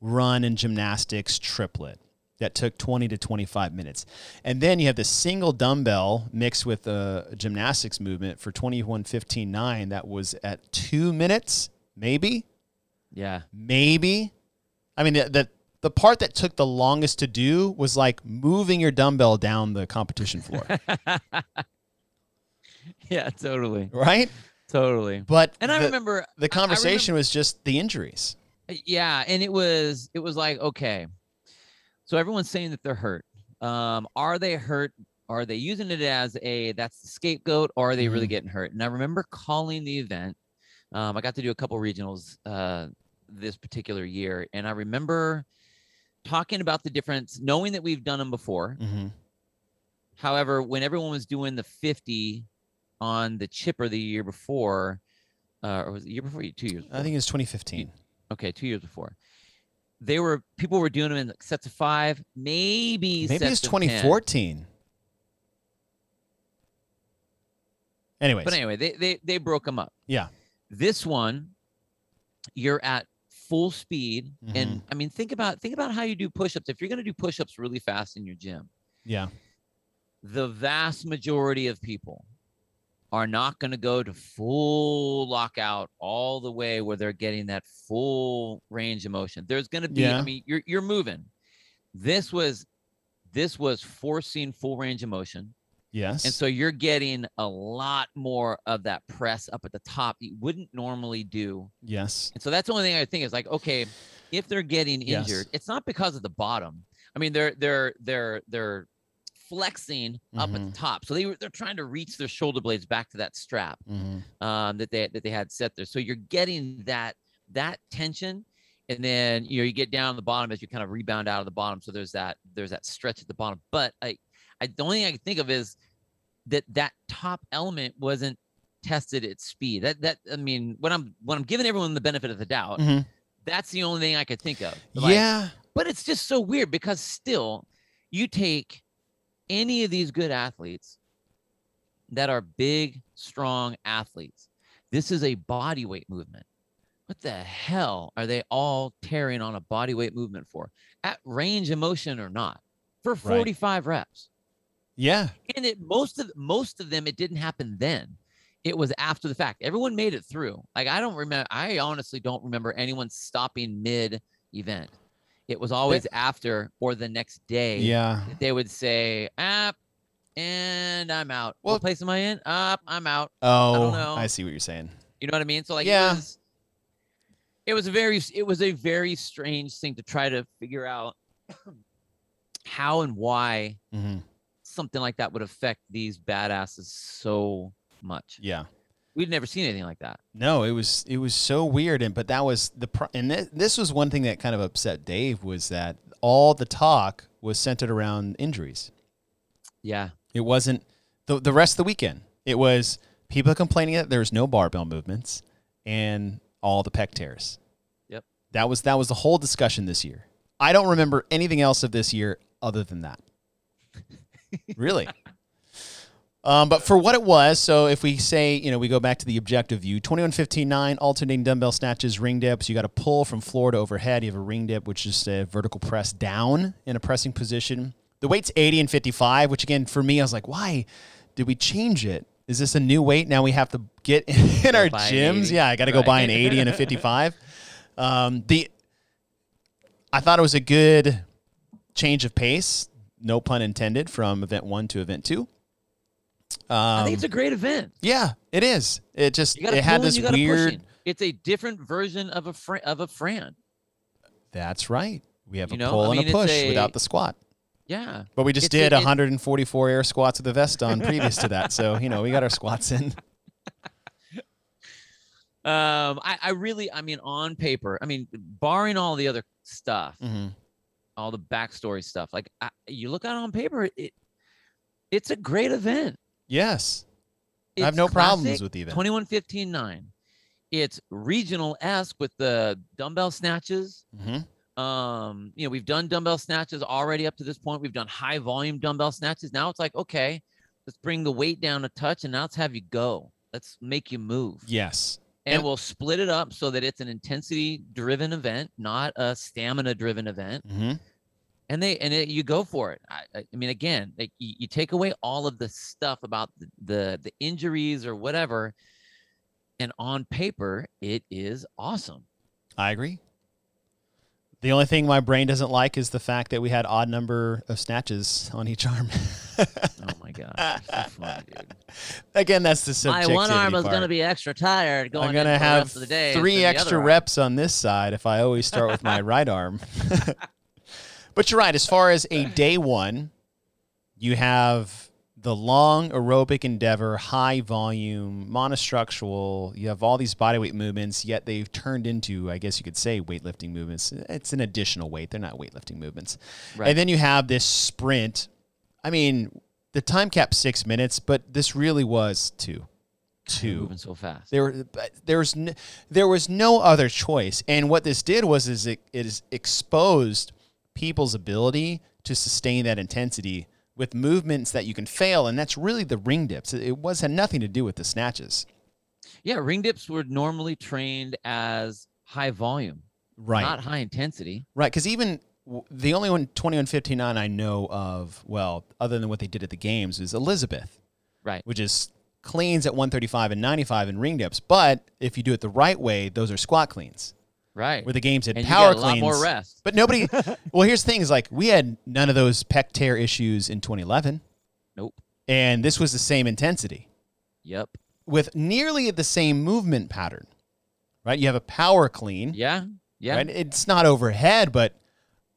run and gymnastics triplet that took 20 to 25 minutes. And then you have the single dumbbell mixed with a gymnastics movement for 21.15.9 that was at two minutes, maybe, Yeah. maybe. I mean, the, the, the part that took the longest to do was like moving your dumbbell down the competition floor. [laughs] yeah, totally, right? totally. But And I the, remember the conversation was just the injuries. Uh, yeah and it was it was like okay so everyone's saying that they're hurt um are they hurt are they using it as a that's the scapegoat or are they really Mhm. getting hurt and i remember calling the event um i got to do a couple regionals uh this particular year and i remember talking about the difference knowing that we've done them before Mm-hmm. However, when everyone was doing the 50 on the chipper the year before, uh, or was it the year before? Two years. Before? I think it was 2015. Okay, two years before. They were people were doing them in like sets of five, maybe. Maybe it's sets 10. 2014. Anyways, But anyway, they they they broke them up. yeah. This one, you're at full speed, Mhm. and I mean, think about think about how you do push-ups. If you're going to do push-ups really fast in your gym, Yeah. the vast majority of people are not going to go to full lockout all the way where they're getting that full range of motion. There's going to be, Yeah. I mean, you're you're moving. This was this was forcing full range of motion. Yes. And so you're getting a lot more of that press up at the top you wouldn't normally do. yes. And so that's the only thing I think is like, okay, if they're getting Yes. injured, it's not because of the bottom. I mean, they're they're they're they're flexing up at Mhm. the top. So they were they're trying to reach their shoulder blades back to that strap hmm um, that they that they had set there. So you're getting that that tension, and then you know you get down the bottom as you kind of rebound out of the bottom. So there's that there's that stretch at the bottom. But I, I the only thing I can think of is that that top element wasn't tested at speed. That that I mean, when I'm when I'm giving everyone the benefit of the doubt, hmm that's the only thing I could think of. Like, yeah. but it's just so weird because still you take any of these good athletes that are big strong athletes this is a body weight movement. What the hell are they all tearing on a body weight movement for? At range of motion or not for 45 reps. Yeah. and it most of most of them it didn't happen then. It was after the fact. Everyone made it through. Like i don't remember i honestly don't remember anyone stopping mid event it was always after or the next day Yeah. they would say up and i'm out Well- what place am i in up i'm out Oh, know. I see what you're saying. you know what i mean so like Yeah. it was it was a very it was a very strange thing to try to figure out [clears throat] how and why hmm something like that would affect these badasses so much. Yeah. We'd never seen anything like that. No, it was it was so weird, and but that was the pro- and this, this was one thing that kind of upset Dave was that all the talk was centered around injuries. Yeah. It wasn't the the rest of the weekend. It was people complaining that there was no barbell movements and all the pec tears. Yep. That was that was the whole discussion this year. I don't remember anything else of this year other than that. [laughs] really. Um, but for what it was, so if we say, you know, we go back to the objective view, 21 15 9, alternating dumbbell snatches, ring dips. You got to pull from floor to overhead. You have a ring dip, which is a vertical press down in a pressing position. The weight's 80 and 55, which again, for me, I was like, why did we change it? Is this a new weight? Now we have to get [laughs] in our gyms. Yeah, I got to go Right. buy an 80 and a 55. Um, the I thought it was a good change of pace, no pun intended, from event one to event two. Um, I think it's a great event. yeah, it is. It just You got to it had this you got to push weird. It's a different version of a fr- of a Fran. That's right. We have You a know, pull I and a push a- without the squat. Yeah. But we just It's did it- 144 air squats with a vest on previous to that. So, you know, we got our squats in. [laughs] Um, I, I really, I mean, on paper, I mean, barring all the other stuff, hmm all the backstory stuff, like I, you look at it on paper, it it's a great event. Yes. I have It's no problems with either. event. 21 15 9. It's regional esque with the dumbbell snatches. hmm Um, you know, we've done dumbbell snatches already up to this point. We've done high volume dumbbell snatches. Now it's like, okay, let's bring the weight down a touch and now let's have you go. Let's make you move. Yes. And, And- we'll split it up so that it's an intensity driven event, not a stamina driven event. hmm And they and it, you go for it. I, I mean, again, like you, you take away all of the stuff about the, the the injuries or whatever, and on paper, it is awesome. I agree. The only thing my brain doesn't like is the fact that we had odd number of snatches on each arm. Oh my god! so funny. [laughs] Again, that's the subjectivity My one arm is going to be extra tired going I'm gonna the have the day. three the extra reps on this side if I always start with my [laughs] right arm. [laughs] but you're right. As far as a day one, you have the long aerobic endeavor, high volume, monostructural. You have all these bodyweight movements, yet they've turned into, I guess you could say, weightlifting movements. It's an additional weight. They're not weightlifting movements. Right. And then you have this sprint. I mean, the time cap six minutes, but this really was two. Two. Moving so fast. There, but there was n- there was no other choice, and what this did was is it, it is exposed people's ability to sustain that intensity with movements that you can fail, and that's really the ring dips. It, was had nothing to do with the snatches, Yeah, ring dips were normally trained as high volume, right? not high intensity. Right, because even the only one 2159 I know of, well, other than what they did at the games, is Elizabeth, Right. which is cleans at 135 and 95 in ring dips. But if you do it the right way, those are squat cleans. Right. Where the games had and power you get a lot cleans. more rest. But nobody. [laughs] well, here's the thing: is like we had none of those pec tear issues in 2011, Nope. and this was the same intensity Yep. with nearly the same movement pattern. Right? You have a power clean. Yeah. Yeah. Right? It's not overhead, but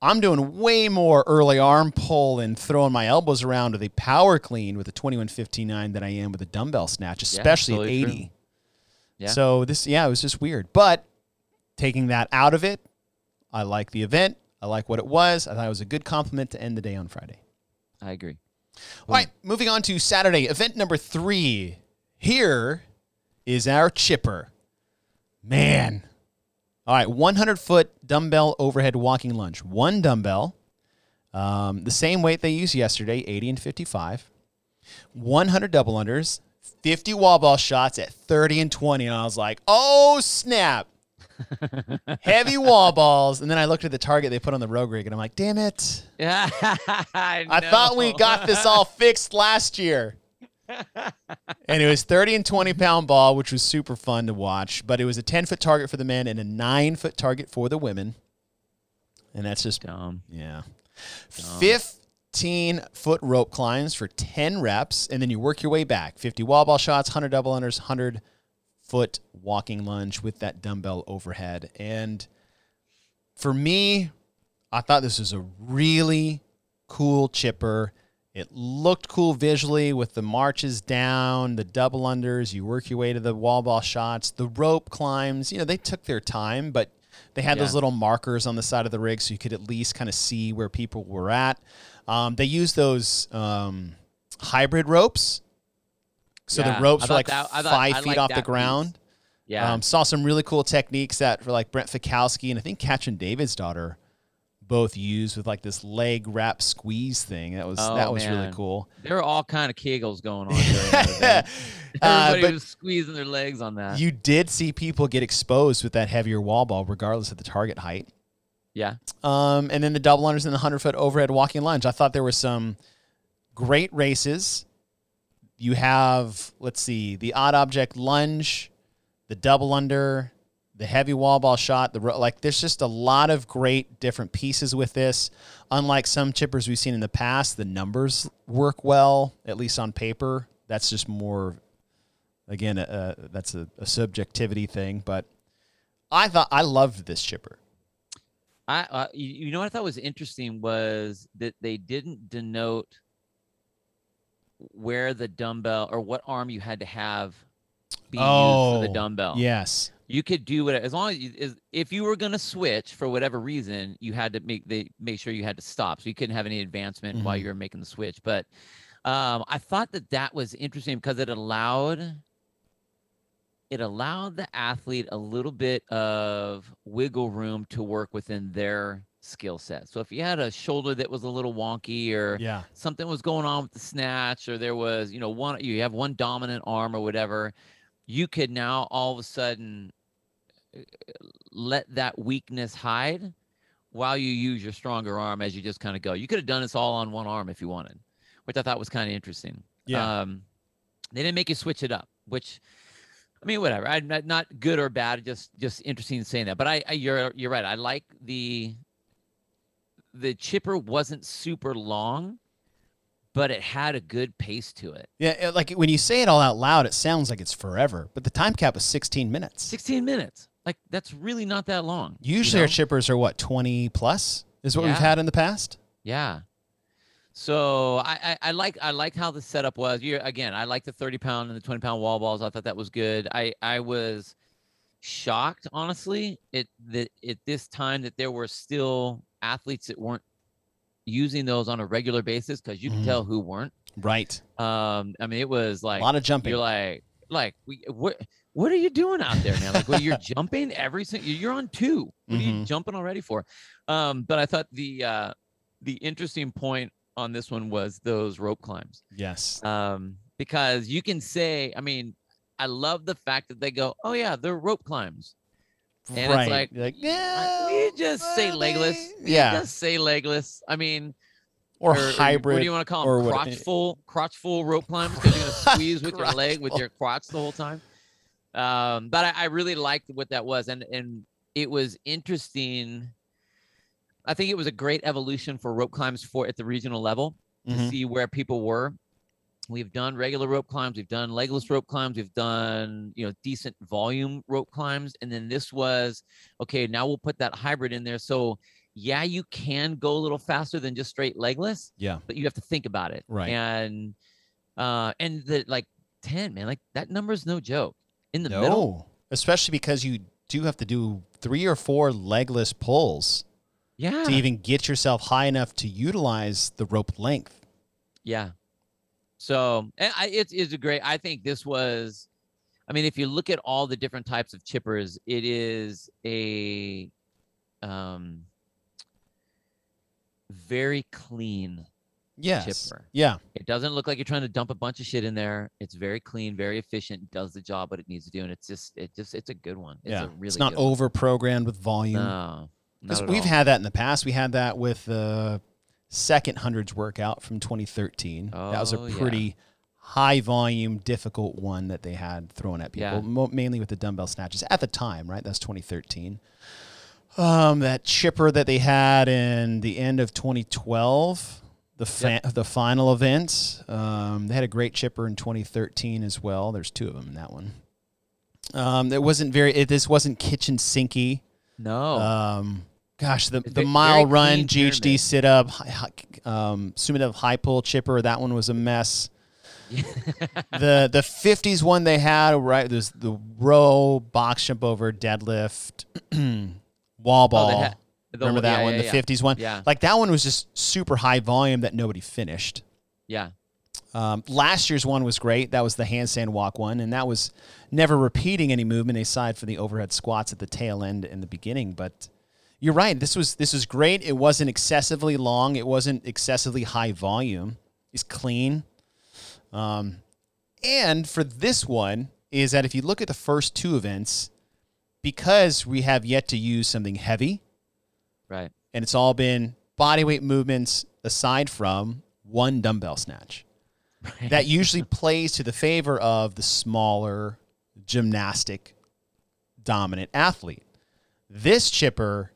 I'm doing way more early arm pull and throwing my elbows around with a power clean with a 2159 than I am with a dumbbell snatch, especially totally at true. 80. Yeah. So this, yeah, it was just weird. But taking that out of it, I like the event. I like what it was. I thought it was a good compliment to end the day on Friday. I agree. All right, moving on to Saturday, event number three. Here is our chipper. Man. All right, 100 foot dumbbell overhead walking lunge. One dumbbell, um, the same weight they used yesterday, 80 and 55. 100 double unders, 50 wall ball shots at 30 and 20. And I was like, oh, snap. Heavy wall balls. And then I looked at the target they put on the rogue rig and I'm like, damn it. Yeah. [laughs] I, I thought we got this all fixed last year. [laughs] and it was 30 and 20 pound ball, which was super fun to watch. But it was a 10 foot target for the men and a nine foot target for the women. And that's just, dumb. yeah. Dumb. 15 foot rope climbs for 10 reps. And then you work your way back 50 wall ball shots, 100 double unders, 100 foot walking lunge with that dumbbell overhead. And for me, I thought this was a really cool chipper. It looked cool visually with the marches down, the double unders. You work your way to the wall ball shots, the rope climbs. You know, they took their time, but they had those little markers on the side of the rig so you could at least kind of see where people were at. Um, they used those um, hybrid ropes. So Yeah, the ropes were like that- thought- five I feet off the that piece. ground. Yeah. Um, saw some really cool techniques that for like Brent Fikowski and I think Katrin Davidsdottir both used with like this leg wrap squeeze thing. That was Oh, that was really cool. there were all kind of kegels going on. [laughs] [laughs] Uh, Everybody but was squeezing their legs on that. you did see people get exposed with that heavier wall ball, regardless of the target height. yeah. Um, and then the double unders and the hundred foot overhead walking lunge. I thought there were some great races. You have, let's see, the odd object lunge, the double under, the heavy wall ball shot. The like, there's just a lot of great different pieces with this. Unlike some chippers we've seen in the past, the numbers work well, at least on paper. That's just more, again, uh, that's a, a subjectivity thing. But I thought I loved this chipper. I uh, you, you know what I thought was interesting was that they didn't denote where the dumbbell or what arm you had to have be used for the Oh, dumbbell. Yes. You could do it as long as you, if you were going to switch for whatever reason, you had to make they make sure you had to stop, so you couldn't have any advancement while Mhm. you were making the switch. But um, I thought that that was interesting because it allowed it allowed the athlete a little bit of wiggle room to work within their skill set. So if you had a shoulder that was a little wonky or Yeah. something was going on with the snatch or there was you know one you have one dominant arm or whatever you could now all of a sudden uh, let that weakness hide while you use your stronger arm as you just kind of go you could have done this all on one arm if you wanted which i thought was kind of interesting Yeah. um they didn't make you switch it up which i mean whatever i'm not, not good or bad just just interesting saying that but I, I you're you're right i like the the chipper wasn't super long but it had a good pace to it. Yeah, it- like when you say it all out loud, it sounds like it's forever, but the time cap was 16 minutes. 16 minutes. Like that's really not that long. you Usually our chippers are what 20 plus is what we've had in the past. Yeah. So I, I I like I like how the setup was. You again, I like the 30 pound and the 20 pound wall balls. I thought that was good. I I was shocked, honestly, it that at this time that there were still athletes that weren't using those on a regular basis because you can Mhm. tell who weren't. Right. Um, I mean, it was like a lot of jumping. you're like like we what what are you doing out there, man? Like, well, you're [laughs] jumping every single. You're on two. What are you Mhm. jumping already for? Um, but I thought the uh, the interesting point on this one was those rope climbs, yes. um, because you can say, I mean, I love the fact that they go, oh yeah, they're rope climbs. And it's right. like, like, yeah. we just say legless. they-" We Yeah. just say legless. I mean, Or, or- hybrid. What do you want to call or them? Crotchful, crotchful rope [laughs] climbs because you're gonna squeeze with your leg with your crotch the whole time. Um, but I, I really liked what that was, and and it was interesting. I think it was a great evolution for rope climbs for at the regional level to Mhm. see where people were. We've done regular rope climbs, we've done legless rope climbs, we've done you know decent volume rope climbs, and then this was okay. Now we'll put that hybrid in there. So yeah, you can go a little faster than just straight legless, Yeah. but you have to think about it. Right. And uh and the like 10, man, like that number is no joke. In the middle. No. middle. Especially because you do have to do three or four legless pulls Yeah. to even get yourself high enough to utilize the rope length. Yeah. So and I, it's it's a great. I think this was. I mean, if you look at all the different types of chippers, it is a um very clean Yes. chipper. Yeah. It doesn't look like you're trying to dump a bunch of shit in there. It's very clean, very efficient, does the job what it needs to do, and it's just it just it's a good one. It's yeah. a really it's not over programmed with volume. No, Because we've all. had that in the past. We had that with the second hundreds workout from 2013. that was a Oh, yeah. pretty high volume, difficult one that they had thrown at people, Yeah. mo- mainly with the dumbbell snatches at the time, right? That's 2013. Um, that chipper that they had in the end of 2012, the fa- the final event. Um, they had a great chipper in 2013 as well. There's two of them in that one. Um, it wasn't very. It, this wasn't kitchen sinky. no. Um, gosh, the, It's the mile run GHD pyramid. sit up, um, Sumidev high pull chipper. That one was a mess. [laughs] the the 50s one they had right there's the row box jump over deadlift [clears throat] wall ball. Oh, had- the Remember that yeah, one, yeah, the yeah. 50s one. Yeah, Like that one was just super high volume that nobody finished. yeah. Um, last year's one was great. That was the handstand walk one, and that was never repeating any movement aside for the overhead squats at the tail end in the beginning. But you're right. This was this was great. It wasn't excessively long. It wasn't excessively high volume. It's clean. Um, and for this one is that if you look at the first two events, because we have yet to use something heavy, Right. and it's all been body weight movements aside from one dumbbell snatch Right. that usually [laughs] plays to the favor of the smaller gymnastic dominant athlete. This chipper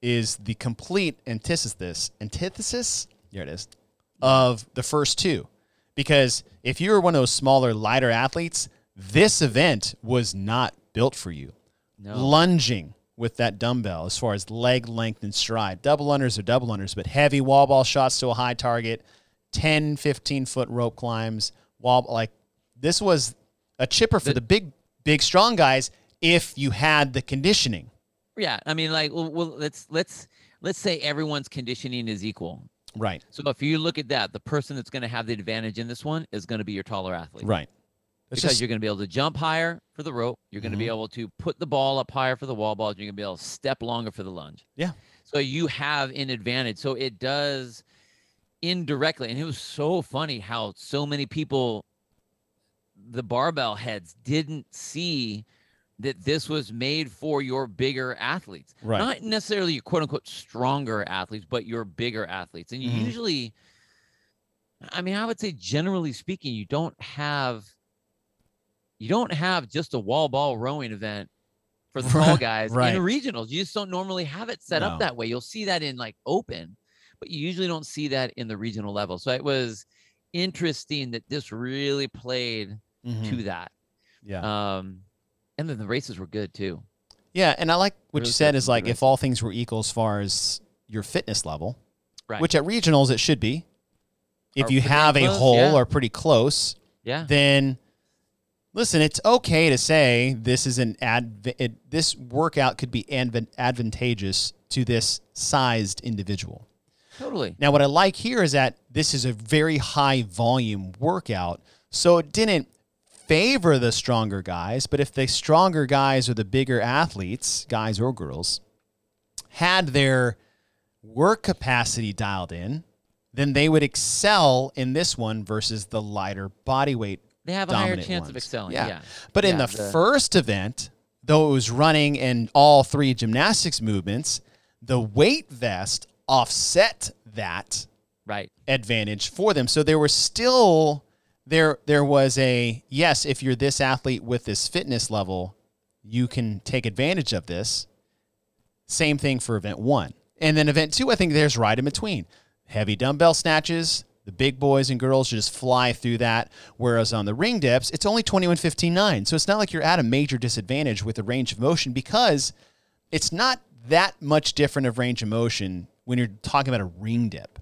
is the complete antithesis antithesis here it is of the first two because if you were one of those smaller lighter athletes this event was not built for you no. lunging with that dumbbell as far as leg length and stride. Double unders or double unders, but heavy wall ball shots to a high target, 10, 15 foot rope climbs, wall like this was a chipper for The- the big, big, strong guys if you had the conditioning. Yeah, I mean, like, well, well, let's let's let's say everyone's conditioning is equal. Right. So if you look at that, the person that's going to have the advantage in this one is going to be your taller athlete, Right. It's Because just, you're going to be able to jump higher for the rope. You're going to be Mhm. able to put the ball up higher for the wall balls. You're going to be able to step longer for the lunge. Yeah. So you have an advantage. So it does indirectly, and it was so funny how so many people, the barbell heads, didn't see that this was made for your bigger athletes right. not necessarily your quote unquote stronger athletes, but your bigger athletes. And you Mhm. usually, I mean, I would say generally speaking, you don't have you don't have just a wall ball rowing event for the [laughs] tall guys right. in regionals. You just don't normally have it set No. up that way. You'll see that in like open, but you usually don't see that in the regional level. So it was interesting that this really played Mhm. to that. Yeah. Um, and then the races were good too. Yeah, and I like what you said is like if all things were equal as far as your fitness level, Right. which at regionals it should be. If Or you have a hole yeah. or pretty close, Yeah. then listen, it's okay to say this is an adv- it, this workout could be advan- advantageous to this sized individual. Totally. Now, what I like here is that this is a very high volume workout. So it didn't favor the stronger guys, but if the stronger guys or the bigger athletes, guys or girls, had their work capacity dialed in, then they would excel in this one versus the lighter body weight. They have a higher dominant chance of excelling. Yeah. Yeah. But in the, the- first event, though it was running in all three gymnastics movements, the weight vest offset that Right. advantage for them. So there were still there there was a yes, if you're this athlete with this fitness level, you can take advantage of this. Same thing for event 1. And then event 2, I think there's right in between. Heavy dumbbell snatches, the big boys and girls just fly through that whereas on the ring dips, it's only 21.59. So it's not like you're at a major disadvantage with the range of motion because it's not that much different of range of motion when you're talking about a ring dip.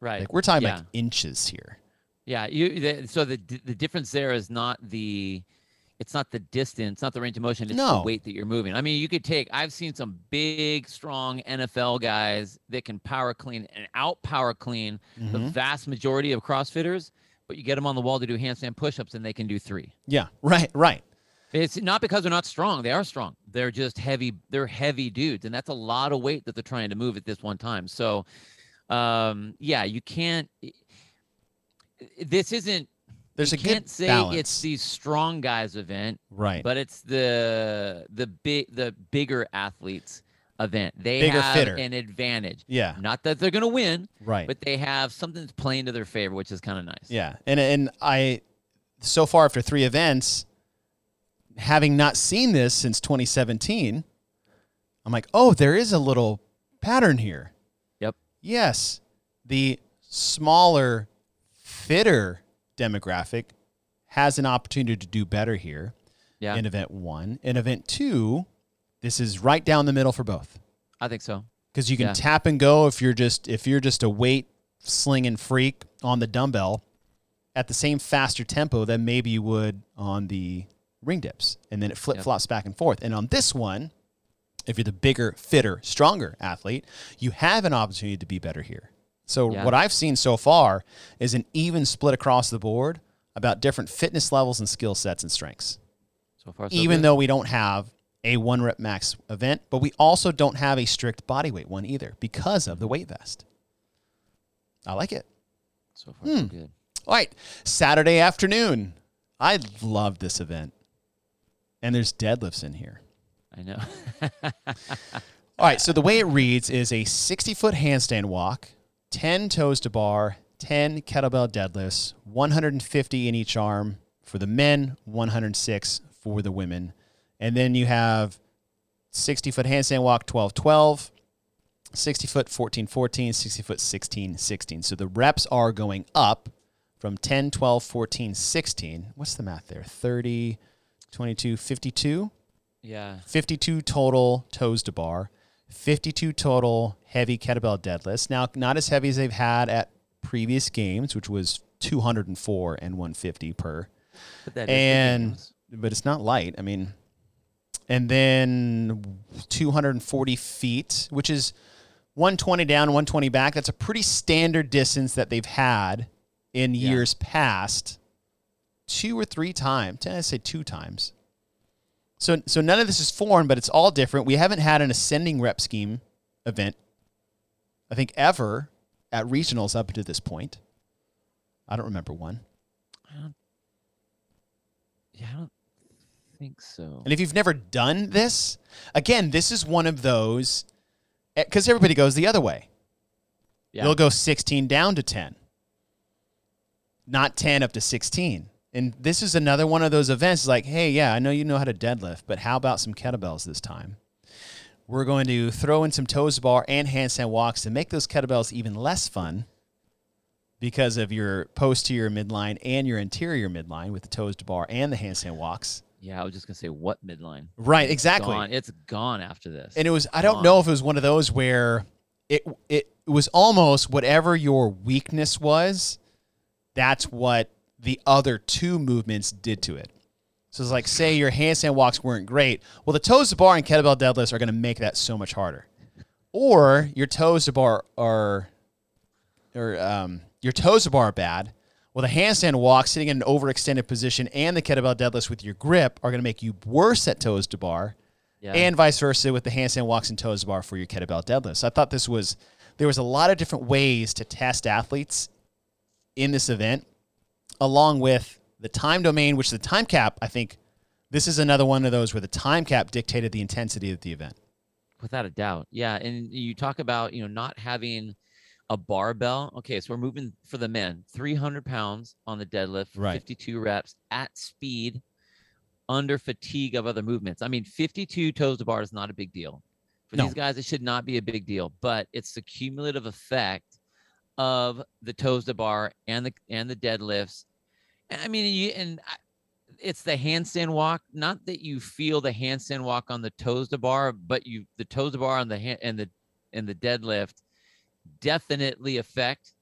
Right. Like we're talking yeah. like inches here. Yeah, you. The, so the the difference there is not the, it's not the distance, not the range of motion. It's No. the weight that you're moving. I mean, you could take. I've seen some big, strong NFL guys that can power clean and out power clean the Mhm. vast majority of CrossFitters. But you get them on the wall to do handstand push-ups, and they can do three. Yeah, right, right. It's not because they're not strong. They are strong. They're just heavy. They're heavy dudes, and that's a lot of weight that they're trying to move at this one time. So, um, yeah, you can't. This isn't. There's you a can't say balance. it's these strong guys event, right. but it's the the big the bigger athletes event. They Bigger, have fitter. an advantage. yeah, Not that they're gonna win, right. but they have something that's playing to their favor, which is kind of nice. yeah, and and I so far after three events, having not seen this since 2017, I'm like, oh, there is a little pattern here. Yep. Yes, the smaller, fitter demographic has an opportunity to do better here. Yeah, in event one. In event two, this is right down the middle for both I think so. because you can Yeah. tap and go if you're just if you're just a weight slinging freak on the dumbbell at the same faster tempo than maybe you would on the ring dips, and then it flip flops back and forth. And on this one, if you're the bigger, fitter, stronger athlete, you have an opportunity to be better here. So Yeah. what I've seen so far is an even split across the board about different fitness levels and skill sets and strengths So far, so even good. though we don't have a one rep max event, but we also don't have a strict body weight one either because of the weight vest. I like it. so far so Hmm. good. All right, Saturday afternoon. I love this event. And there's deadlifts in here. I know. [laughs] All right, so the way it reads is a 60 foot handstand walk, 10 toes to bar, 10 kettlebell deadlifts, 150 in each arm for the men, 106 for the women. And then you have 60 foot handstand walk, 12 12, 60 foot 14 14, 60 foot 16 16. So the reps are going up from 10, 12, 14, 16. What's the math there? 30, 22, 52? yeah. 52 total toes to bar, 52 total heavy kettlebell deadlifts. Now, not as heavy as they've had at previous games, which was 204 and 150 per, But that is and but it's not light. I mean, and then 240 feet, which is 120 down, 120 back. That's a pretty standard distance that they've had in Yeah. years past. Two or three times. I say two times. So so none of this is foreign, but it's all different. We haven't had an ascending rep scheme event, I think, ever at regionals up to this point. I don't remember one. I don't. Yeah, I don't think so. And if you've never done this, again, this is one of those eh, because everybody goes the other way. Yeah. They'll go 16 down to 10, not 10 up to 16. And this is another one of those events like, hey, yeah, I know you know how to deadlift, but how about some kettlebells this time? we're going to throw in some toes to bar and handstand walks to make those kettlebells even less fun because of your posterior midline and your interior midline with the toes to bar and the handstand walks. Yeah, I was just gonna say what midline. Right, exactly. Gone. It's gone after this. And it was I don't Gone. know if it was one of those where it it was almost whatever your weakness was, that's what the other two movements did to it. So it's like say your handstand walks weren't great. Well, the toes to bar and kettlebell deadlifts are going to make that so much harder. Or your toes to bar are or um, your toes to bar are bad. Well, the handstand walk, sitting in an overextended position, and the kettlebell deadlifts with your grip are going to make you worse at toes to bar yeah. and vice versa with the handstand walks and toes to bar for your kettlebell deadlifts. I thought this was there was a lot of different ways to test athletes in this event, along with the time domain, which the time cap. I think this is another one of those where the time cap dictated the intensity of the event. without a doubt. Yeah, and you talk about you know not having a barbell. Okay, so we're moving for the men, 300 pounds on the deadlift, Right. 52 reps at speed, under fatigue of other movements. I mean, 52 toes to bar is not a big deal for No. these guys. It should not be a big deal, but it's the cumulative effect of the toes to bar and the and the deadlifts. And I mean, you and it's the handstand walk. Not that you feel the handstand walk on the toes to bar, but you the toes to bar on the hand and the and the deadlift definitely affect.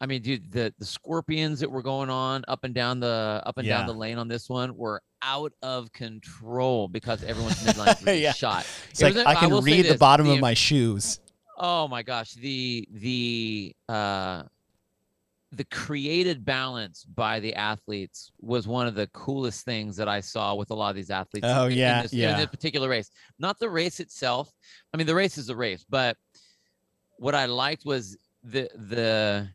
I mean, dude, the the scorpions that were going on up and down the up and down the lane on this one were out of control because everyone's midline [laughs] Yeah. shot. It's It like a- I can say read the bottom the- of my shoes. Oh my gosh, the the uh the created balance by the athletes was one of the coolest things that I saw with a lot of these athletes. Oh, in- in yeah, this, yeah. In this particular race, not the race itself. I mean, the race is a race, but what I liked was the the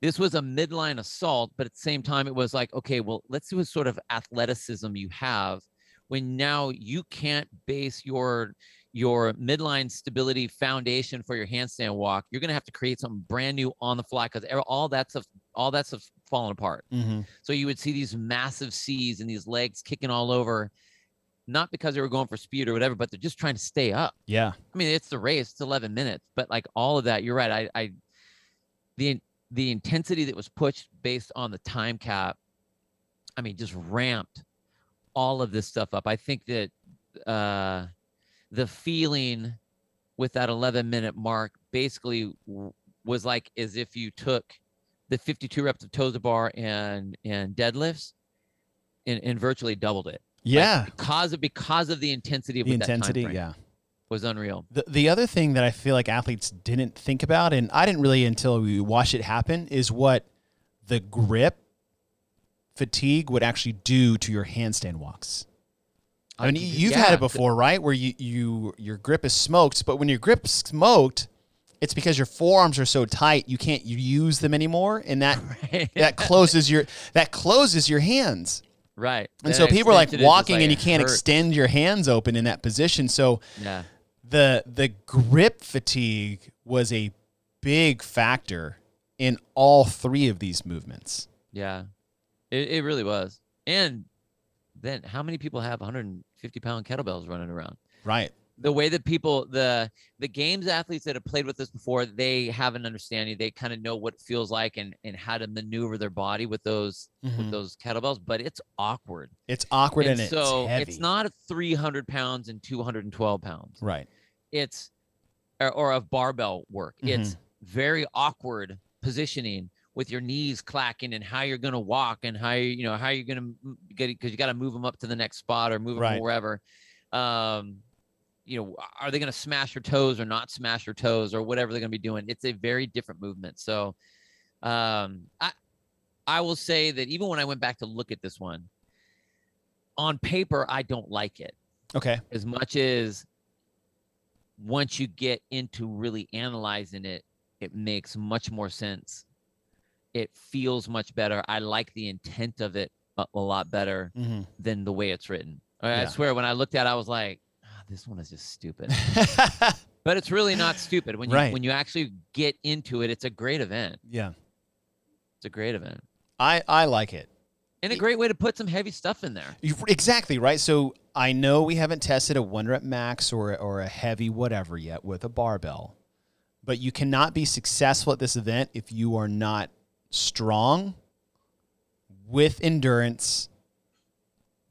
this was a midline assault, but at the same time, it was like, okay, well, let's see what sort of athleticism you have when now you can't base your your midline stability foundation for your handstand walk. You're gonna have to create something brand new on the fly because all that stuff, all that stuff's falling apart. Mm-hmm. So you would see these massive C's and these legs kicking all over, not because they were going for speed or whatever, but they're just trying to stay up. Yeah, I mean, it's the race, it's 11 minutes, but like all of that, you're right. I, I, the, the intensity that was pushed based on the time cap, I mean, just ramped all of this stuff up. I think that, uh, the feeling with that 11 minute mark basically was like as if you took the 52 reps of toes to bar and, and deadlifts and, and virtually doubled it. Like, yeah. because of, because of the intensity of the intensity. Yeah. was unreal. The, the other thing that I feel like athletes didn't think about, and I didn't really until we watched it happen, is what the grip fatigue would actually do to your handstand walks. I mean, you've had it before, right? Where you, you your grip is smoked, but when your grip's smoked, it's because your forearms are so tight you can't use them anymore, and that [laughs] Right. that closes your that closes your hands. right. And so people are like extension is just walking like and you can't hurts. extend your hands open in that position. So Yeah. the the grip fatigue was a big factor in all three of these movements. Yeah. It, it really was. And then how many people have 150 pound kettlebells running around? Right. The way that people the the games athletes that have played with this before, they have an understanding. They kind of know what it feels like and and how to maneuver their body with those Mhm. with those kettlebells, but it's awkward. It's awkward and, and so it's heavy. it's not 300 pounds and 212 pounds. right. it's or, or of barbell work. Mm-hmm. It's very awkward positioning with your knees clacking and how you're going to walk and how you you know how you're going to get it because you got to move them up to the next spot or move them Right. wherever. Um, you know, are they going to smash your toes or not smash your toes or whatever they're going to be doing? It's a very different movement. So, um, I I will say that even when I went back to look at this one, on paper I don't like it Okay. as much as once you get into really analyzing it, it makes much more sense. It feels much better. I like the intent of it a, a lot better hmm than the way it's written. I, I swear, when I looked at it, I was like, "Ah, this one is just stupid. [laughs] but it's really not stupid. When you Right. when you actually get into it, it's a great event. yeah. It's a great event. I I like it. And a great way to put some heavy stuff in there. You- Exactly right. So I know we haven't tested a one rep max or or a heavy whatever yet with a barbell, but you cannot be successful at this event if you are not strong with endurance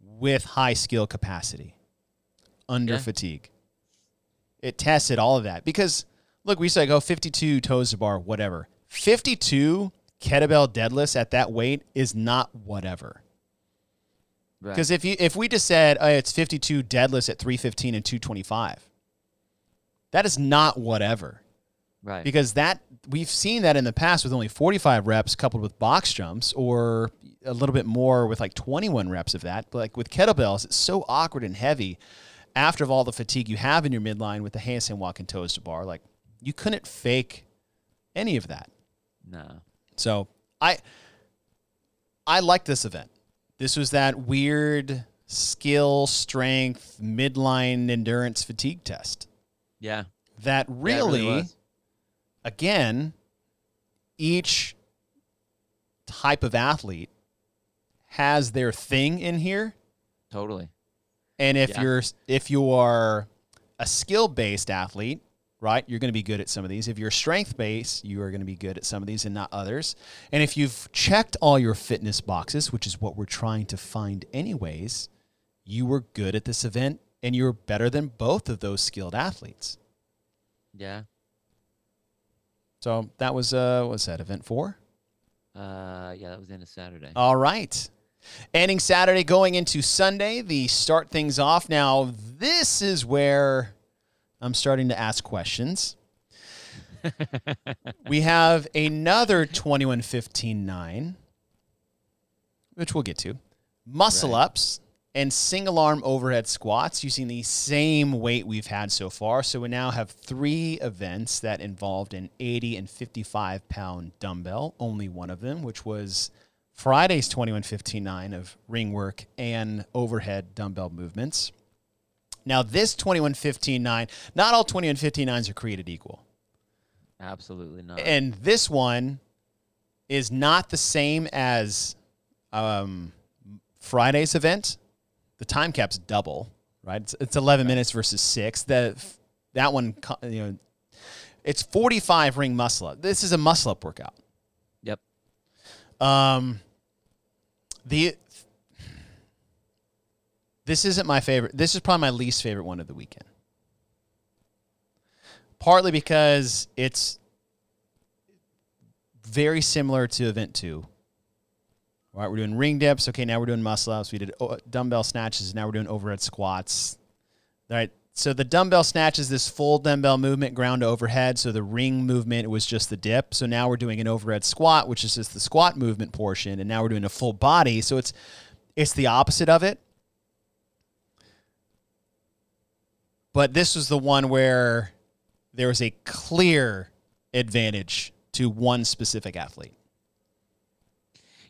with high skill capacity under Yeah. fatigue. It tested all of that because look, we say go 52 toes to bar, whatever. 52 kettlebell deadlifts at that weight is not whatever. Right. Because if you if we just said oh, it's 52 deadlifts at 315 and 225, that is not whatever. Right. Because that we've seen that in the past with only 45 reps coupled with box jumps or a little bit more with like 21 reps of that. But like with kettlebells, it's so awkward and heavy after of all the fatigue you have in your midline with the handstand walk and toes to bar. Like you couldn't fake any of that. no. So I I like this event. This was that weird skill, strength, midline endurance fatigue test. Yeah. That Yeah, really. Again, each type of athlete has their thing in here. Totally. And if Yeah. you're if you are a skill based athlete, right, you're going to be good at some of these. If you're strength based, you are going to be good at some of these and not others. And if you've checked all your fitness boxes, which is what we're trying to find anyways, you were good at this event and you're better than both of those skilled athletes. Yeah. So that was uh what was that event 4? Uh, yeah, that was the end of Saturday. All right. Ending Saturday, going into Sunday, the start things off. Now, this is where I'm starting to ask questions. [laughs] we have another 2115.9, which we'll get to. Muscle Right. ups and single arm overhead squats using the same weight we've had so far. So we now have three events that involved an 80 and 55 pound dumbbell, only one of them, which was Friday's 2159 of ring work and overhead dumbbell movements. Now, this 2159, not all 2159s are created equal. Absolutely not. And this one is not the same as um, Friday's event. The time cap's double, right? It's, it's 11 minutes versus six. The, that one, you know, it's 45 ring muscle up. This is a muscle up workout. Yep. Um, the this isn't my favorite. This is probably my least favorite one of the weekend. Partly because it's very similar to event two. All right, we're doing ring dips. Okay, now we're doing muscle ups. We did uh, dumbbell snatches. Now we're doing overhead squats. All right. So the dumbbell snatch is this full dumbbell movement, ground to overhead. So the ring movement was just the dip. So now we're doing an overhead squat, which is just the squat movement portion, and now we're doing a full body. So it's it's the opposite of it. But this was the one where there was a clear advantage to one specific athlete.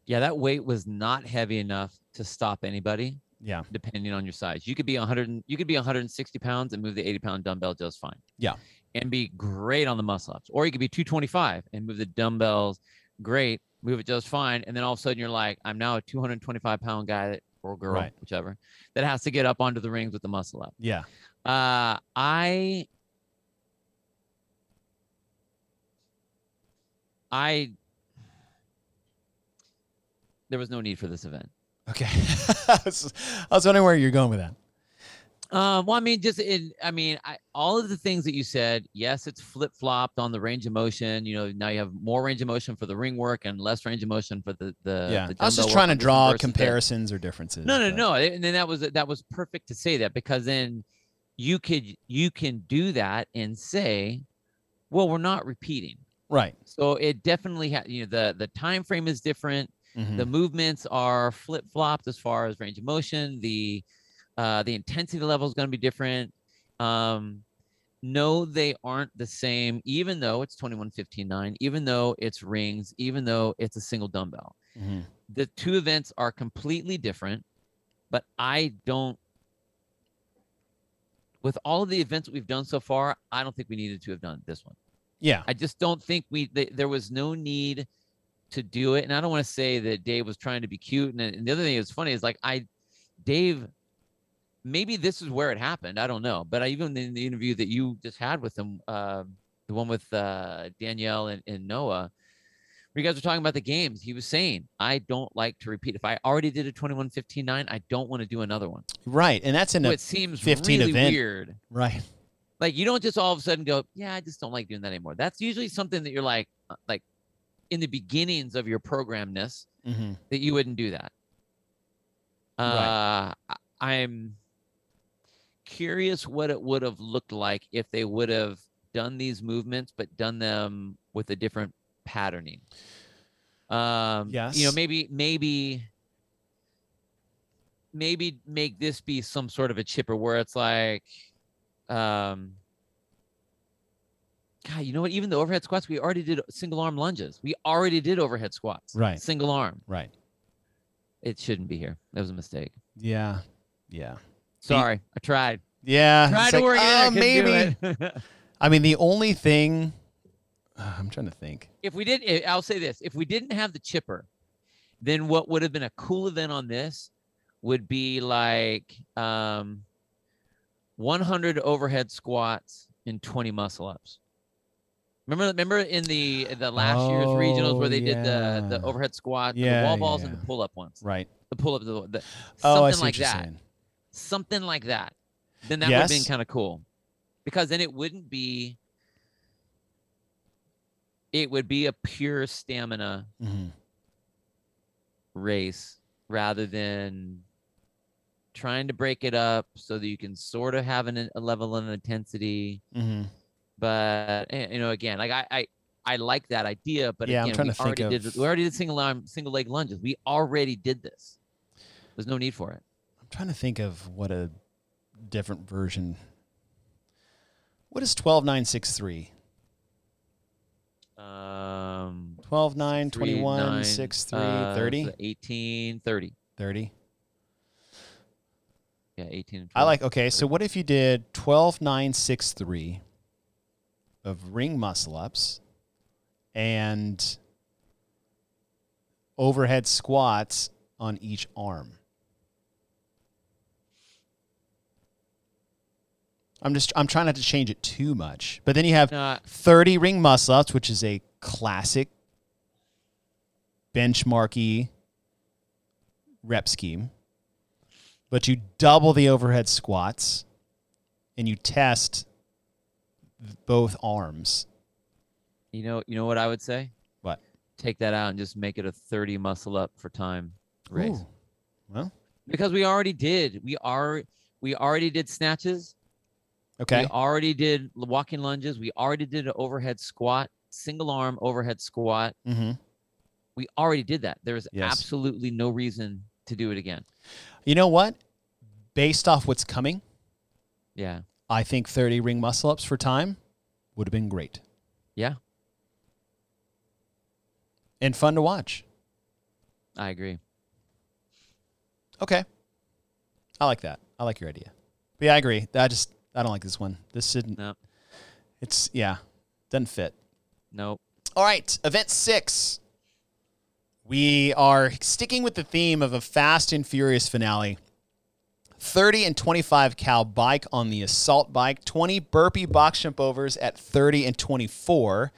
Yeah, that weight was not heavy enough to stop anybody, Yeah. depending on your size. You could be 100, you could be 160 pounds and move the 80 pound dumbbell just fine. Yeah. and be great on the muscle ups, or you could be 225 and move the dumbbells great, move it just fine, and then all of a sudden you're like, I'm now a 225 pound guy that, or girl, Right. whichever, that has to get up onto the rings with the muscle up. Yeah. Uh, I, I, there was no need for this event. Okay. [laughs] I, was, wondering where you're going with that. Um, well, I mean, just in, I mean, I, all of the things that you said, yes, it's flip flopped on the range of motion. You know, now you have more range of motion for the ring work and less range of motion for the the. yeah. the I was just trying to draw comparisons or differences. No, no, but- no, and then that was that was perfect to say that because then you could you can do that and say, well, we're not repeating. Right. So it definitely had you know the the time frame is different Mhm. the movements are flip flopped as far as range of motion the uh the intensity level is going to be different um no they aren't the same even though it's 21.15.9 even though it's rings even though it's a single dumbbell Mhm. the two events are completely different but i don't with all of the events we've done so far i don't think we needed to have done this one Yeah. I just don't think we th- there was no need to do it. And I don't want to say that Dave was trying to be cute. And, and the other thing that's funny is like I, Dave, maybe this is where it happened. I don't know. But I, even in the interview that you just had with him, uh, the one with uh, Danielle and, and Noah, where you guys were talking about the games, he was saying, I don't like to repeat. If I already did a 21 15 9, I don't want to do another one. Right. And that's in So a it seems 15 really event. weird. right. Like you don't just all of a sudden go, yeah, I just don't like doing that anymore. That's usually something that you're like, uh, like in the beginnings of your programness Mm-hmm. that you wouldn't do that. Right. Uh, I'm curious what it would have looked like if they would have done these movements, but done them with a different patterning. Um, you know, maybe, maybe, maybe make this be some sort of a chipper where it's like, um, God, you know what? Even the overhead squats, we already did single arm lunges. We already did overhead squats. Right. Single arm. Right. It shouldn't be here. That was a mistake. Yeah. Yeah. Sorry, I tried. Yeah. Tried to like, work it. I [laughs] maybe. I mean, the only thing [sighs] I'm trying to think. if we did, eh, I'll say this: if we didn't have the chipper, then what would have been a cool event on this would be like um, 100 overhead squats and 20 muscle ups. Remember, remember in the the last year's regionals where Oh, they did the the overhead squat, Yeah, the wall yeah, balls, and the pull up ones. Right. The pull up, the, the Oh, something like that. saying. something like that, then that would have been kind of cool. Because then it wouldn't be it would be a pure stamina hmm race rather than trying to break it up so that you can sort of have an, a level of intensity. hmm But eh, you know, again, like I I, I like that idea, but Yeah, I'm trying we to think already of- did we already did single arm single leg lunges. We already did this. There's no need for it. I'm trying to think of what a different version. What is 12963? Um 12, 9, three, 21, nine, 6, 3, uh, 30? 18, 30. 30. Yeah, 18 and 20. I like, okay, so what if you did 12, 9, 6, 3 of ring muscle ups and overhead squats on each arm? I'm just, I'm trying not to change it too much. But then you have Uh, 30 ring muscle ups, which is a classic benchmarky rep scheme. But you double the overhead squats and you test both arms. you know, you know what I would say? What? Take that out and just make it a 30 muscle up for time race. Ooh. Well, Because we already did. We are we already did snatches. okay. We already did walking lunges. We already did an overhead squat, single arm overhead squat. Mm-hmm. We already did that. There is Yes. absolutely no reason to do it again. You know what? Based off what's coming, Yeah. I think 30 ring muscle ups for time would have been great Yeah. and fun to watch. I agree. Okay. I like that. I like your idea. But yeah, I agree. I just I don't like this one. This shouldn't. No. It's yeah, doesn't fit. Nope. All right, event six. We are sticking with the theme of a fast and furious finale. 30 and 25 cal bike on the assault bike, 20 burpee box jump overs at 30 and 24.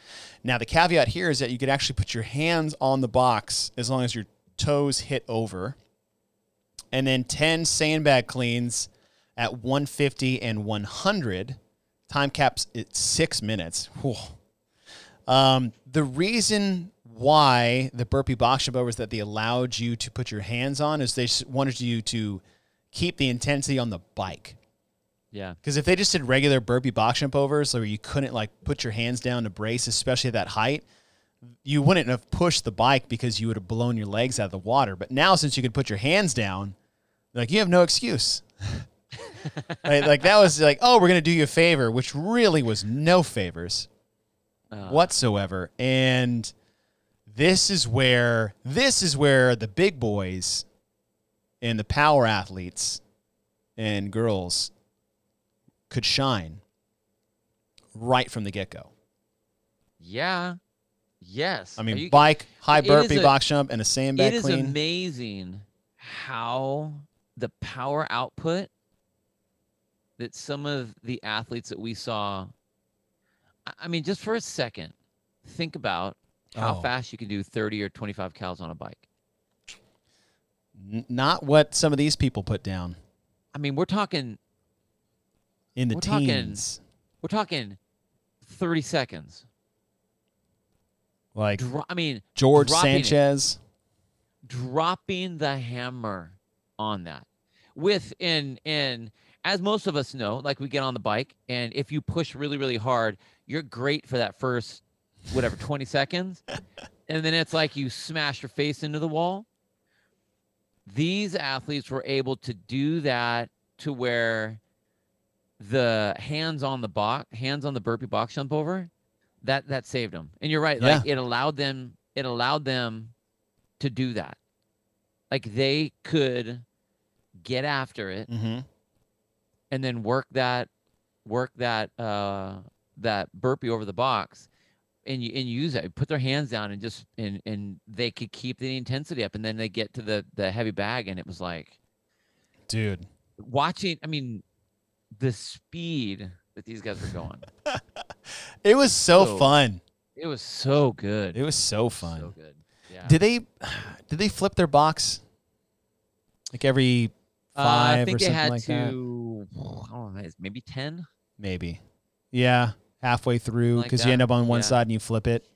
Now, the caveat here is that you could actually put your hands on the box as long as your toes hit over. And then 10 sandbag cleans at 150 and 100. Time caps at six minutes. Um, the reason why the burpee box jump overs that they allowed you to put your hands on is they wanted you to keep the intensity on the bike. Yeah. Because if they just did regular burpee box jump overs where you couldn't like put your hands down to brace, especially at that height, you wouldn't have pushed the bike because you would have blown your legs out of the water. But now since you can put your hands down, like you have no excuse. [laughs] Right? Like that was like, oh, we're gonna do you a favor, which really was no favors Uh, whatsoever. And this is where this is where the big boys and the power athletes and girls could shine right from the get go. Yeah. Yes. I mean, you- bike, high burpee a- box jump, and a sandbag it is clean. amazing how the power output that some of the athletes that we saw, I- I mean, just for a second, think about how Oh. fast you can do 30 or 25 cals on a bike. N- not what some of these people put down I mean, we're talking, in the We're talking- teens. we're talking 30 seconds. Like Dro- I mean, George dropping it. Sanchez. dropping the hammer on that with in in as most of us know like we get on the bike and if you push really really hard you're great for that first whatever 20 seconds [laughs] and then it's like you smash your face into the wall these athletes were able to do that to where the hands on the box hands on the burpee box jump over that that saved them. And you're right like it allowed them it allowed them to do that. Like they could get after it Mm-hmm. and then work that work that uh that burpee over the box and you and use it put their hands down and just and and they could keep the intensity up and then they get to the the heavy bag and it was like Dude. watching i mean the speed that these guys were going [laughs] It was so So fun. it was so good It was so fun. so good yeah Did they [sighs] did they flip their box like every Uh, five i think or they something had like that? [sighs] i don't know maybe 10 Maybe. Yeah, halfway through Like because you end up on one yeah. side and you flip it.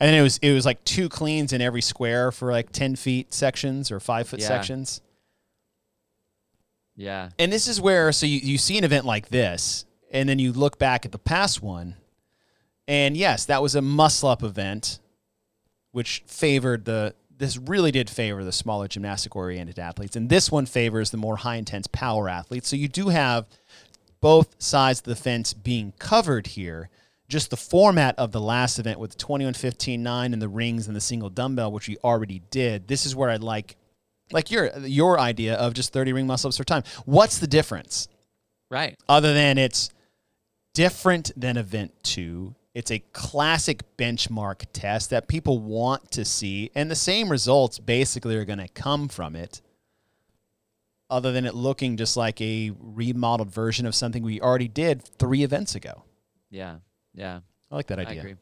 And then it was it was like two cleans in every square for like ten feet sections or five foot Yeah. sections. yeah And this is where so you, you see an event like this, and then you look back at the past one, and yes, that was a muscle up event, which favored the this really did favor the smaller gymnastic oriented athletes. And this one favors the more high intense power athletes. So you do have both sides of the fence being covered here. Just the format of the last event with the 21 15 9 and the rings and the single dumbbell, which we already did. This is where I like like your your idea of just 30 ring muscle ups for time. What's the difference? right Other than it's different than event two. It's a classic benchmark test that people want to see, and the same results basically are going to come from it. Other than it looking just like a remodeled version of something we already did three events ago. yeah yeah I like that i idea. agree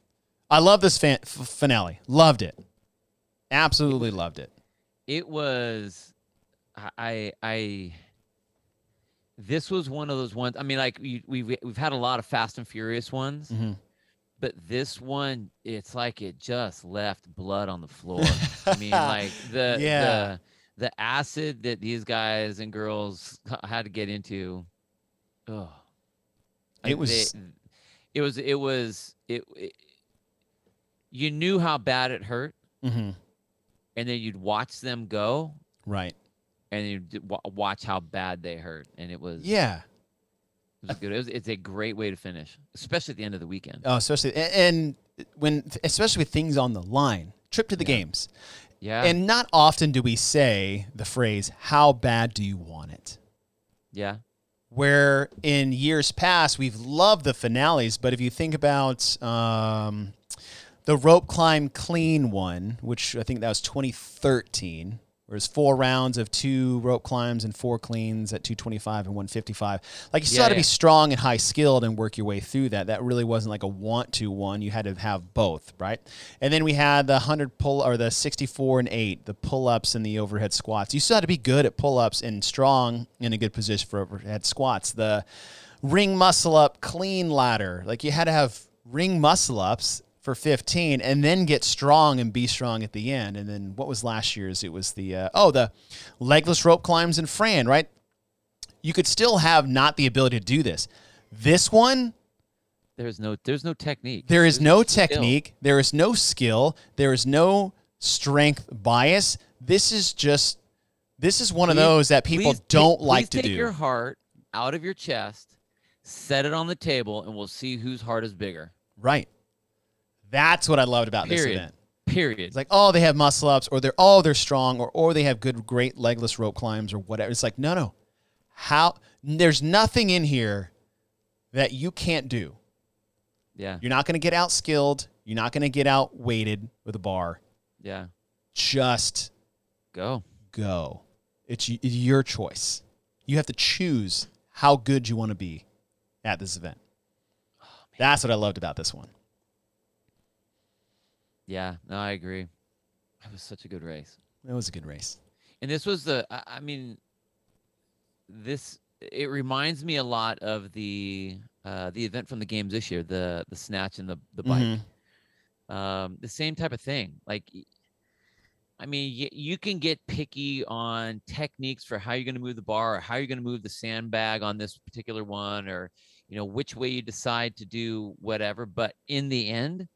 I love this fan- f- finale. Loved it. Absolutely loved it. it was I- i i this was one of those ones i mean like we, we've we've had a lot of fast and furious ones hmm but this one it's like it just left blood on the floor i mean like the [laughs] Yeah. the the acid that these guys and girls had to get into oh It was- it was it was it, it you knew how bad it hurt hmm and then you'd watch them go Right. and you wa- watch how bad they hurt, and it was Yeah. it was good. It was, it's a great way to finish, especially at the end of the weekend. Oh, especially and when especially with things on the line. Trip to the Yeah. games. Yeah, And not often do we say the phrase, How bad do you want it? yeah, Where in years past, we've loved the finales, but if you think about um, the rope climb clean one, which I think that was 2013, where it's four rounds of two rope climbs and four cleans at 225 and 155. Like you still Yeah, had to yeah. be strong and high skilled and work your way through that. That really wasn't like a want to one. You had to have both, right? And then we had the 100 pull or the 64 and 8, the pull ups and the overhead squats. You still had to be good at pull ups and strong in a good position for overhead squats. The ring muscle up clean ladder. Like you had to have ring muscle ups for 15 and then get strong and be strong at the end. And then what was last year's? It was the, uh, oh, the legless rope climbs in Fran, right? You could still have not the ability to do this. This one, there's no there's no technique. there is There's no skill. technique, there is no skill, there is no strength bias. This is just, this is one of those that people Please don't like please to take do. your heart out of your chest, set it on the table, and we'll see whose heart is bigger. right. That's what I loved about this event. Period. It's like, oh, they have muscle ups, or they're oh, they're strong, or or they have good, great legless rope climbs, or whatever. It's like, no, no. How there's nothing in here that you can't do. yeah, You're not going to get out skilled. You're not going to get out weighted with a bar. yeah. Just Go. go. It's it's your choice. You have to choose how good you want to be at this event. Oh, That's what I loved about this one. Yeah, no, I agree. It was such a good race. It was a good race. And this was the I I mean this it reminds me a lot of the uh the event from the games this year, the the snatch and the the bike. Mhm. Um the same type of thing. Like I mean, y- you can get picky on techniques for how you're going to move the bar or how you're going to move the sandbag on this particular one or you know which way you decide to do whatever, but in the end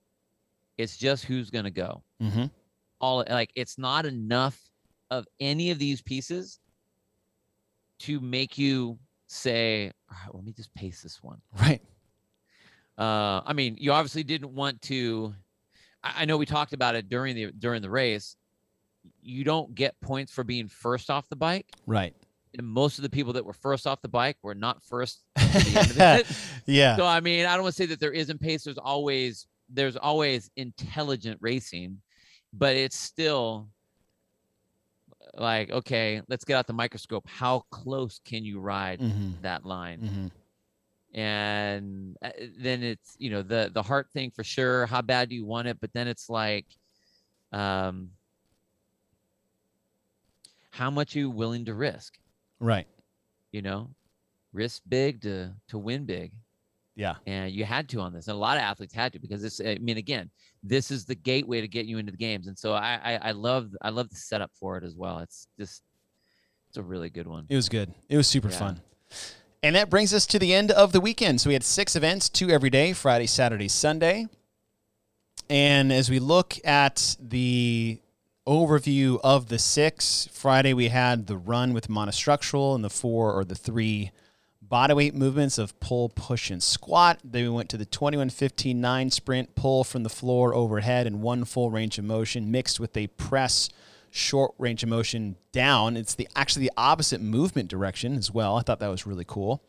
it's just who's going to go. Mhm. all like it's not enough of any of these pieces to make you say all right let me just pace this one Right. uh i mean you obviously didn't want to I, I know we talked about it during the during the race you don't get points for being first off the bike Right. and most of the people that were first off the bike were not first the end of [laughs] it yeah. so I mean, I don't want to say that there isn't pace. There's always there's always intelligent racing, but it's still like okay, let's get out the microscope. How close can you ride Mhm. that line? Mhm. And uh, then it's you know the the heart thing for sure. How bad do you want it? But then it's like, um, how much are you willing to risk? Right. You know, risk big to to win big. Yeah. and you had to on this. And a lot of athletes had to because this. I mean, again, this is the gateway to get you into the games, and so I, I, I love, I love the setup for it as well. It's just, it's a really good one. It was good. It was super Yeah. fun. And that brings us to the end of the weekend. So we had six events, two every day, Friday, Saturday, Sunday. And as we look at the overview of the six, Friday we had the run with monostructural and the four or the three bodyweight movements of pull, push, and squat. Then we went to the 21 15 9 sprint, pull from the floor overhead, and one full range of motion mixed with a press short range of motion down. It's the actually the opposite movement direction as well. I thought that was really cool.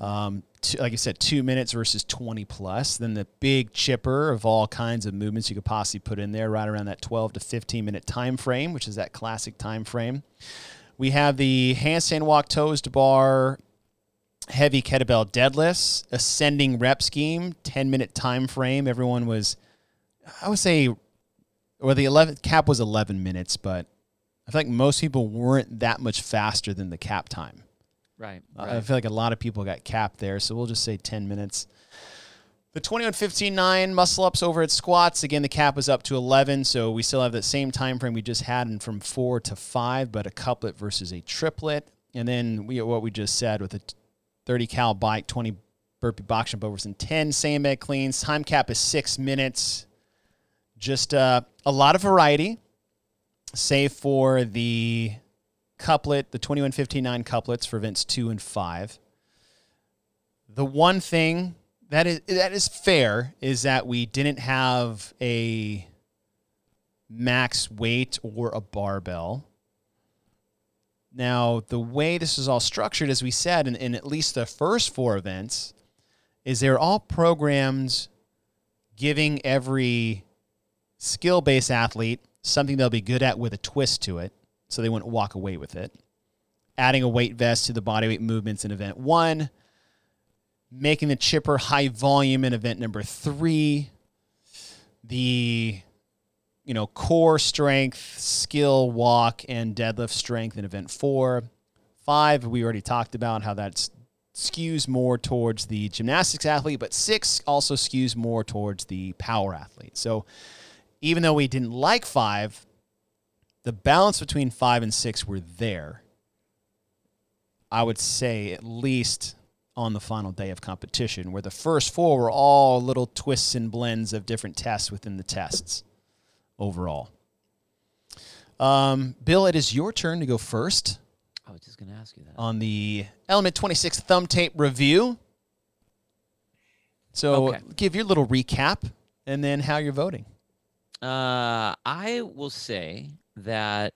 Um, two, like I said, two minutes versus 20 plus. Then the big chipper of all kinds of movements you could possibly put in there, right around that 12 to 15 minute time frame, which is that classic time frame. We have the handstand walk toes to bar, heavy kettlebell deadlifts, ascending rep scheme, 10 minute time frame. Everyone was, I would say, or the 11th cap was 11 minutes, but I feel like most people weren't that much faster than the cap time. Right. Uh, I feel like a lot of people got capped there, so we'll just say 10 minutes. The 21 15 9 muscle ups overhead squats. Again, the cap was up to 11, so we still have that same time frame we just had in from 4 to 5, but a couplet versus a triplet. And then we what we just said with a 30 cal bike, 20 burpee box jump overs, and 10 sandbag cleans. Time cap is 6 minutes. Just uh, a lot of variety, save for the couplet, the 2159 couplets for events two and five. The one thing that is that is fair is that we didn't have a max weight or a barbell. Now, the way this is all structured, as we said, in, in at least the first four events, is they're all programmed giving every skill based athlete something they'll be good at with a twist to it so they wouldn't walk away with it. Adding a weight vest to the bodyweight movements in event one, making the chipper high volume in event number three, the you know core strength, skill, walk, and deadlift strength in event four. Five, we already talked about how that skews more towards the gymnastics athlete, but six also skews more towards the power athlete. So even though we didn't like five, the balance between five and six were there. I would say at least on the final day of competition, where the first four were all little twists and blends of different tests within the tests overall. Um, Bill, it is your turn to go first I was just gonna ask you that. on the Element 26 thumb tape review. So Okay. give your little recap and then how you're voting. Uh, I will say that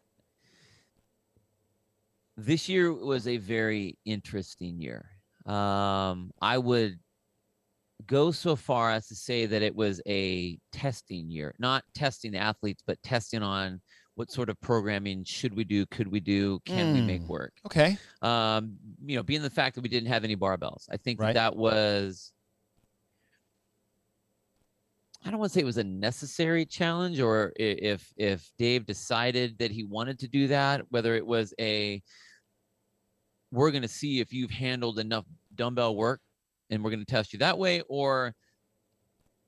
this year was a very interesting year. Um, I would go so far as to say that it was a testing year, not testing the athletes, but testing on what sort of programming should we do? Could we do? Can we make Mm. work? Okay. Um, you know, being the fact that we didn't have any barbells, I think that, Right. that was. I don't want to say it was a necessary challenge, or if if Dave decided that he wanted to do that, whether it was a we're going to see if you've handled enough dumbbell work and we're going to test you that way or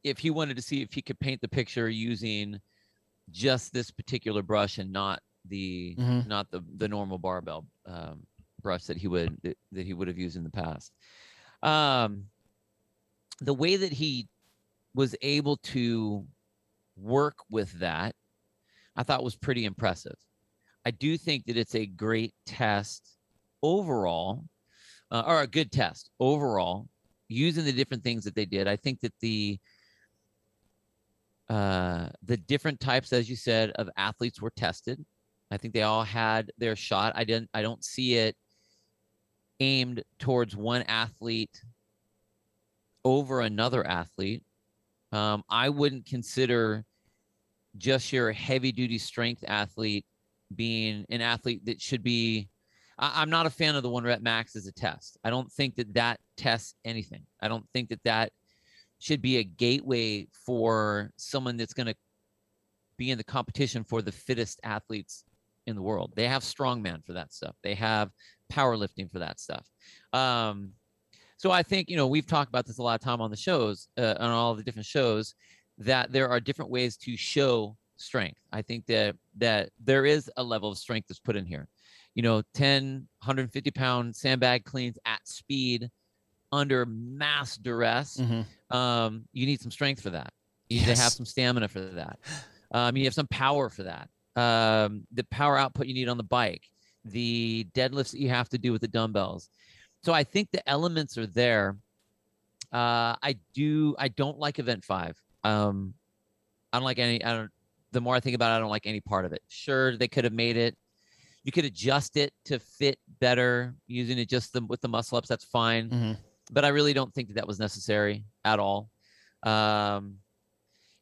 if he wanted to see if he could paint the picture using just this particular brush and not the Mhm. not the the normal barbell um, brush that he would that, that he would have used in the past um the way that he was able to work with that i thought was pretty impressive i do think that it's a great test overall uh, or a good test overall using the different things that they did. I think that the uh the different types as you said of athletes were tested. I think they all had their shot. I didn't i don't see it aimed towards one athlete over another athlete. Um, i wouldn't consider just your heavy duty strength athlete being an athlete that should be I, i'm not a fan of the one rep max as a test i don't think that that tests anything i don't think that that should be a gateway for someone that's going to be in the competition for the fittest athletes in the world. They have strongman for that stuff. They have powerlifting for that stuff. Um, so I think you know we've talked about this a lot of time on the shows, uh, on all the different shows, that there are different ways to show strength. I think that that there is a level of strength that's put in here. You know, 10, 150 pound sandbag cleans at speed under mass duress Mhm. um, you need some strength for that. You need to have some stamina for that. Um, you have some power for that. Um, the power output you need on the bike, the deadlifts that you have to do with the dumbbells. So I think the elements are there. Uh, I do. I don't like Event Five. Um, I don't like any. I don't. The more I think about it, I don't like any part of it. Sure, they could have made it. You could adjust it to fit better using it just the, with the muscle ups. That's fine Mhm. but I really don't think that that was necessary at all. Um,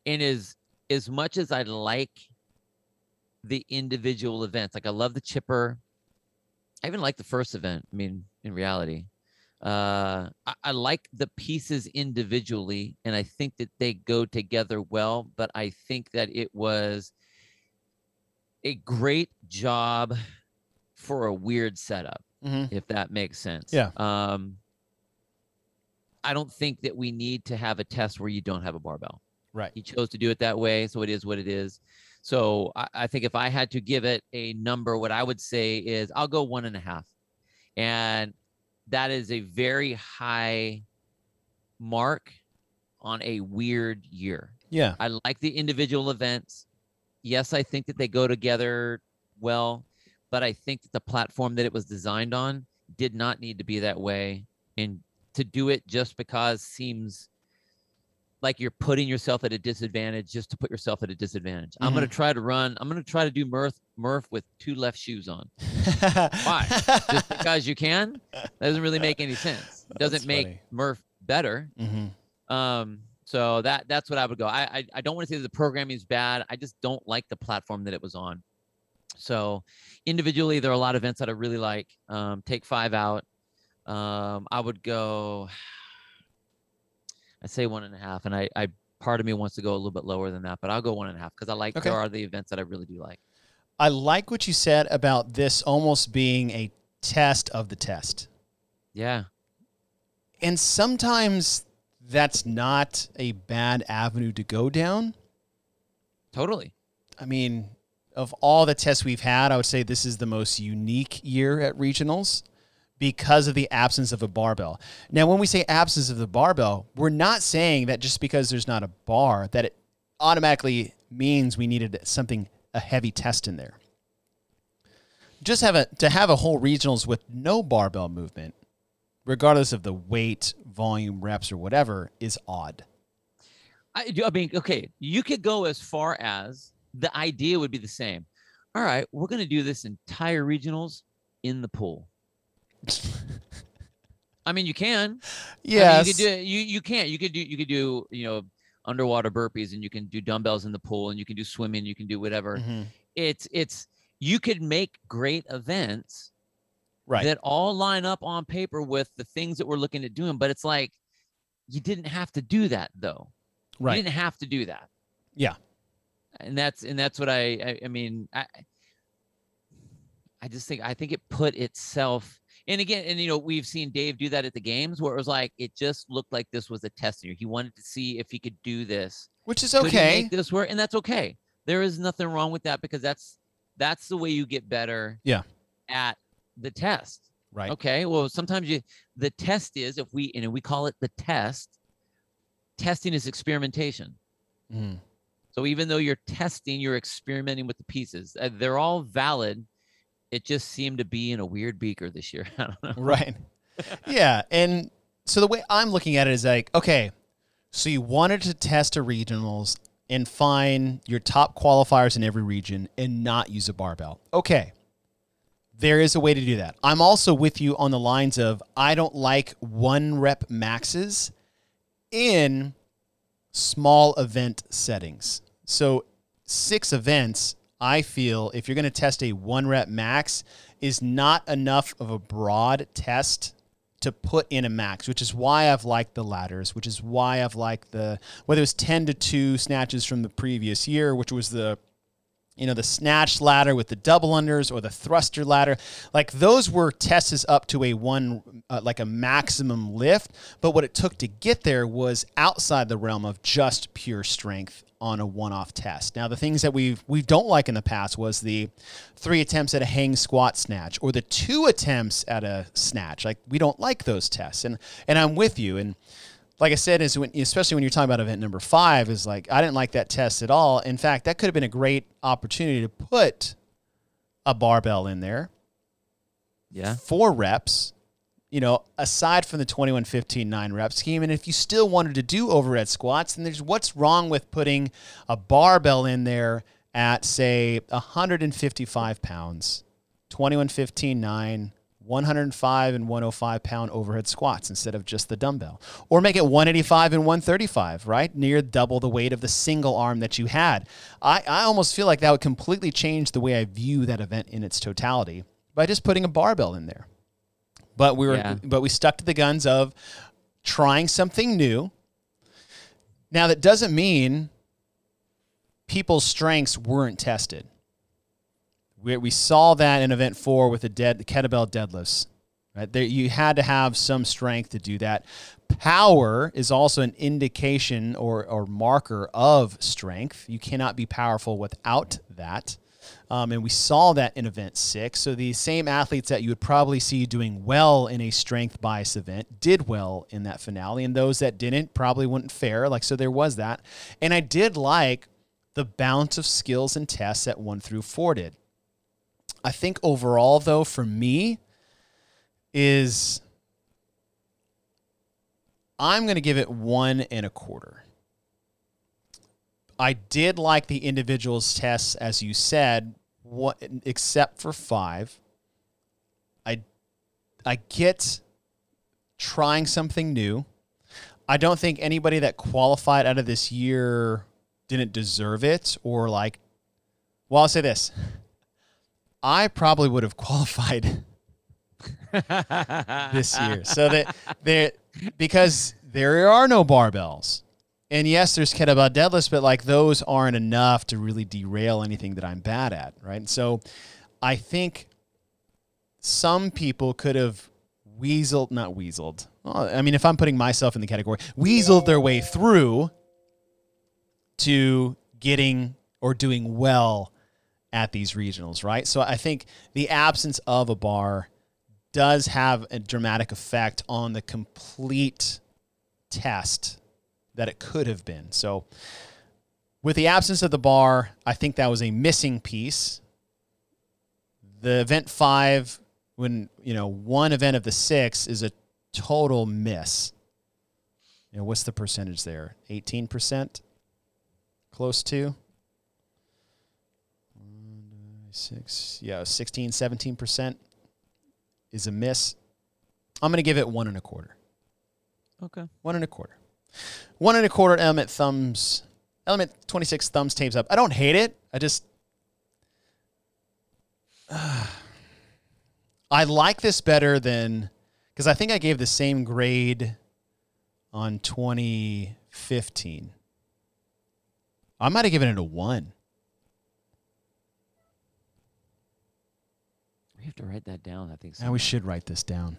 and as as much as I like the individual events, like I love the chipper. I even like the first event. I mean, in reality, uh, I, I like the pieces individually, and I think that they go together well. But I think that it was a great job for a weird setup Mhm. if that makes sense. Yeah. Um, I don't think that we need to have a test where you don't have a barbell. Right. He chose to do it that way, so it is what it is. So I, I think if I had to give it a number, what I would say is I'll go one and a half, and that is a very high mark on a weird year. Yeah. I like the individual events. Yes, I think that they go together well, but I think that the platform that it was designed on did not need to be that way. And to do it just because seems like you're putting yourself at a disadvantage just to put yourself at a disadvantage. I'm going to try to run. I'm going to try to do Murph Murph with two left shoes on. [laughs] Why? Just because you can? That doesn't really make any sense. It doesn't That's make funny. Murph better. hmm Um, so that that's what I would go. I I, I don't want to say that the programming is bad. I just don't like the platform that it was on. So individually, there are a lot of events that I really like. Um, take five out. Um, I would go. [sighs] I say one and a half, and I, I part of me wants to go a little bit lower than that, but I'll go one and a half because I like Okay. there are the events that I really do like. I like what you said about this almost being a test of the test. Yeah, And sometimes that's not a bad avenue to go down. totally. I mean, of all the tests we've had, I would say this is the most unique year at regionals because of the absence of a barbell. Now, when we say absence of the barbell, we're not saying that just because there's not a bar that it automatically means we needed something a heavy test in there. Just have a to have a whole regionals with no barbell movement, regardless of the weight, volume, reps, or whatever, is odd. I, I mean, okay, you could go as far as the idea would be the same. All right, we're going to do this entire regionals in the pool. I mean, you can. yes. I mean, you could do. You you can't. You could do you could do you know underwater burpees and you can do dumbbells in the pool and you can do swimming. You can do whatever. Mhm. it's it's you could make great events Right. that all line up on paper with the things that we're looking at doing, but it's like you didn't have to do that though. Right you didn't have to do that. Yeah. And that's and that's what I I, I mean I I just think I think it put itself and again and you know we've seen Dave do that at the games where it was like it just looked like this was a test year. He wanted to see if he could do this. Which is okay. make this work and that's okay. There is nothing wrong with that because that's that's the way you get better Yeah. at the test. Right. Okay. Well, sometimes you the test is if we and we call it the test. Testing is experimentation. Mhm. So even though you're testing, you're experimenting with the pieces. Uh, they're all valid. It just seemed to be in a weird beaker this year. [laughs] I don't know. Right. yeah. And so the way I'm looking at it is like, okay, so you wanted to test a regionals and find your top qualifiers in every region and not use a barbell. Okay. There is a way to do that. I'm also with you on the lines of I don't like one rep maxes in small event settings. So, six events, I feel if you're going to test a one rep max, is not enough of a broad test to put in a max, which is why I've liked the ladders, which is why I've liked the whether it was 10 to 2 snatches from the previous year, which was the you know the snatch ladder with the double unders or the thruster ladder. Like those were tests up to a one uh, like a maximum lift but what it took to get there was outside the realm of just pure strength on a one-off test now the things that we've we don't like in the past was the three attempts at a hang squat snatch or the two attempts at a snatch like we don't like those tests and and i'm with you and like I said, is when, especially when you're talking about event number five, is like I didn't like that test at all. In fact, that could have been a great opportunity to put a barbell in there, Yeah. four reps. You know, aside from the 21 15 9 rep scheme. And if you still wanted to do overhead squats, then there's what's wrong with putting a barbell in there at, say, 155 pounds, 21 15 9, 105 and 105 pound overhead squats instead of just the dumbbell. Or make it 185 and 135, right? Near double the weight of the single arm that you had. I, I almost feel like that would completely change the way I view that event in its totality by just putting a barbell in there. But we were Yeah. but we stuck to the guns of trying something new. Now that doesn't mean people's strengths weren't tested. We, we saw that in event four with the dead the kettlebell deadlifts. Right there, you had to have some strength to do that. Power is also an indication or, or marker of strength. You cannot be powerful without that. Um, and we saw that in event six. So the same athletes that you would probably see doing well in a strength bias event did well in that finale, and those that didn't probably wouldn't fare. Like so, there was that. And I did like the balance of skills and tests that one through four did. I think overall, though, for me, is I'm going to give it one and a quarter. I did like the individuals tests, as you said, what except for five. I I get trying something new. I don't think anybody that qualified out of this year didn't deserve it or like well, I'll say this. I probably would have [laughs] qualified this year. So that there because there are no barbells. And yes, there's kettlebell deadlifts, but like those aren't enough to really derail anything that I'm bad at, right? And so I think some people could have weaseled, not weaseled. Well, I mean, if I'm putting myself in the category, weaseled their way through to getting or doing well at these regionals, right? So I think the absence of a bar does have a dramatic effect on the complete test that it could have been. So with the absence of the bar, I think that was a missing piece. The event 5 when, you know, one event of the 6 is a total miss. You know, what's the percentage there? 18%? Close to? Six, yeah, 16, 17% is a miss. I'm going to give it one and a quarter. okay. One and a quarter. One and a quarter element thumbs, element 26 thumbs tapes up. I don't hate it. I just, [sighs] I like this better than because I think I gave the same grade on 2015. I might have given it a one. We have to write that down. I think. Now we should write this down.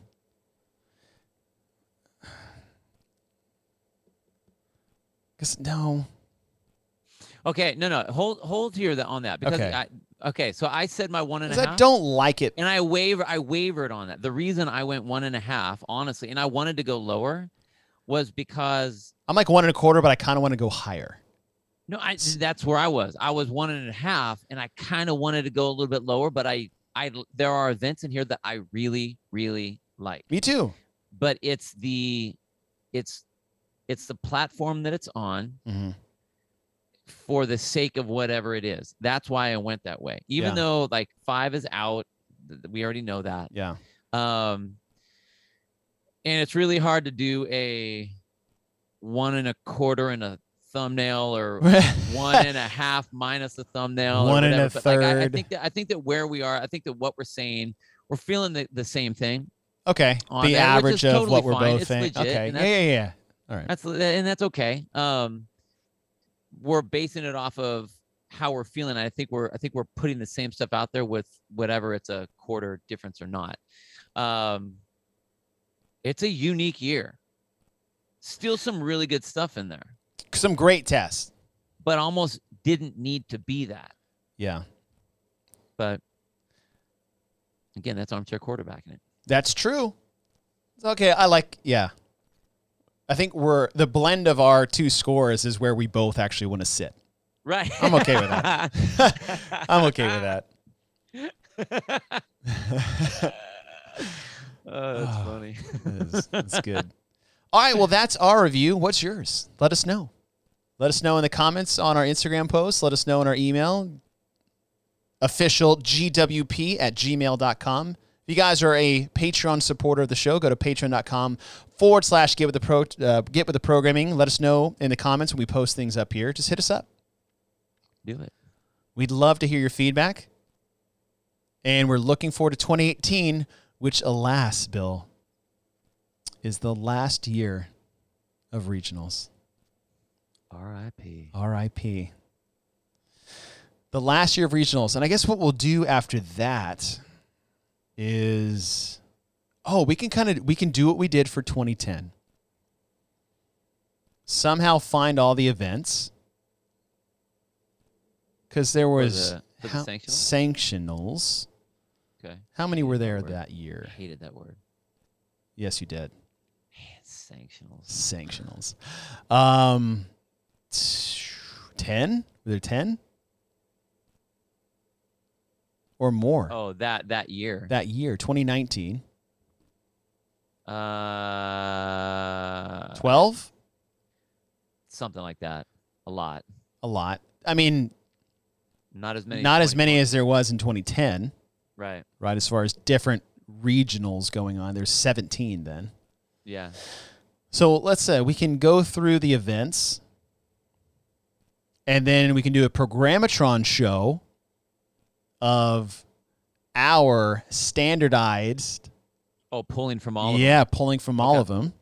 Because no, Okay, no, no, hold hold here that on that because Okay. I okay. So I said my one and a 'cause half. I don't like it. and I waver I wavered on that. The reason I went one and a half, honestly, and I wanted to go lower, was because I'm like one and a quarter, but I kind of want to go higher. no, I that's where I was. I was one and a half, and I kind of wanted to go a little bit lower, but I I there are events in here that I really really like, Me too. but it's the it's it's the platform that it's on hmm for the sake of whatever it is. That's why I went that way. Even Yeah. though like five is out, we already know that. Yeah. Um, and it's really hard to do a one and a quarter and a thumbnail or [laughs] one and a half minus the thumbnail. One and a. But, like, I, I third. think that I think that where we are, I think that what we're saying, we're feeling the, the same thing. okay. The average of totally what we're fine. both It's saying. legit, Okay. Yeah, yeah, yeah. All right. That's and that's okay. Um, we're basing it off of how we're feeling. I think we're I think we're putting the same stuff out there with whatever it's a quarter difference or not. Um, it's a unique year. Still some really good stuff in there, Some great tests. but almost didn't need to be that. Yeah. But again, that's armchair quarterbacking it. That's true. It's okay. I like, yeah. I think we're the blend of our two scores is where we both actually want to sit. Right. I'm okay with that. [laughs] I'm okay with that. [laughs] Oh, that's Ah. funny. That's, that's good. All right. Well, that's our review. What's yours? Let us know. Let us know in the comments on our Instagram post. Let us know in our email, official GWP at gmail.com. If you guys are a Patreon supporter of the show, go to patreon.com forward slash get with the pro uh, get with the programming. Let us know in the comments when we post things up here. Just hit us up. Do it. We'd love to hear your feedback. And we're looking forward to 2018, which, alas, Bill, is the last year of regionals. R.I.P. RIP. The last year of regionals. And I guess what we'll do after that is oh, we can kind of we can do what we did for 2010. Somehow find all the events. Cuz there was the- for the how- sanctionals? sanctionals. Okay. How many were that there that I year? hated that word. Yes, you did. Man, sanctionals. Sanctionals. Um 10? Were there 10? Or more? Oh, that that year. that year, 2019. Uh, 12? something like that. A lot. A lot. I mean, Not as many. not as many as there was in 2010, Right. right? As far as different regionals going on, there's 17 then. Yeah. So let's say we can go through the events and then we can do a programmatron show of our standardized, Oh, pulling from all. Of yeah, pulling from all Okay. of them.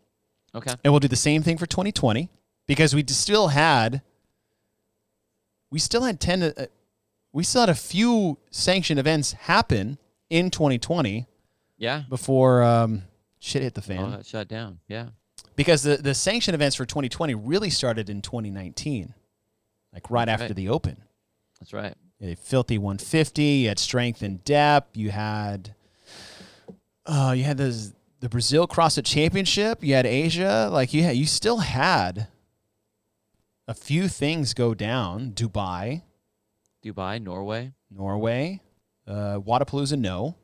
Okay. And we'll do the same thing for 2020 because we still had we still had 10 uh, we still had a few sanctioned events happen in 2020 Yeah. before um, shit hit the fan. Shut down. Yeah. because the, the sanctioned events for 2020 really started in 2019 like right That's after right. the open That's right. had filthy 150 you had strength and depth you had uh, you had the the brazil crossfit championship you had asia like you had you still had a few things go down dubai Dubai, Norway. norway uh, wodapalooza no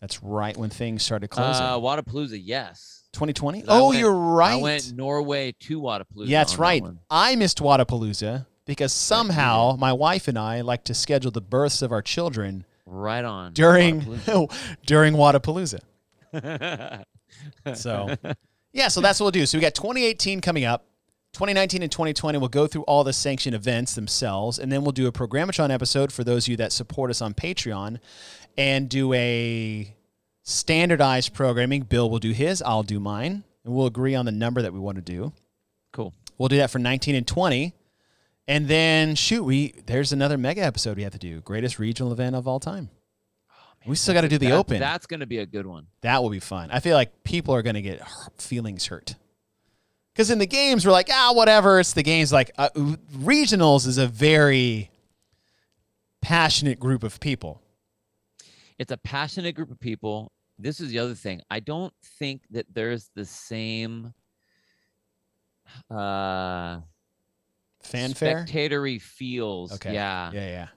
that's right when things started closing Uh, Wodapalooza, yes. 2020. Oh went- you're right I went Norway to Wodapalooza. Yeah, that's on that right. I missed Wodapalooza because somehow my wife and I like to schedule the births of our children Right on. during Wodapalooza. [laughs] during Wodapalooza. [laughs] So yeah, so that's what we'll do. So we got 2018 coming up. 2019 and 2020, we'll go through all the sanctioned events themselves, and then we'll do a Programmatron episode for those of you that support us on Patreon and do a standardized programming. Bill will do his, I'll do mine, and we'll agree on the number that we want to do. Cool. We'll do that for 19 and 20. And then shoot, we there's another mega episode we have to do. Greatest regional event of all time. we still got to do the That- open. That's going to be a good one. That will be fun. I feel like people are going to get feelings hurt. Because in the games, we're like, ah, whatever. It's the games. Like, uh, regionals is a very passionate group of people. It's a passionate group of people. This is the other thing. I don't think that there's the same uh Fanfare? spectatory feels. Okay. Yeah. Yeah, yeah.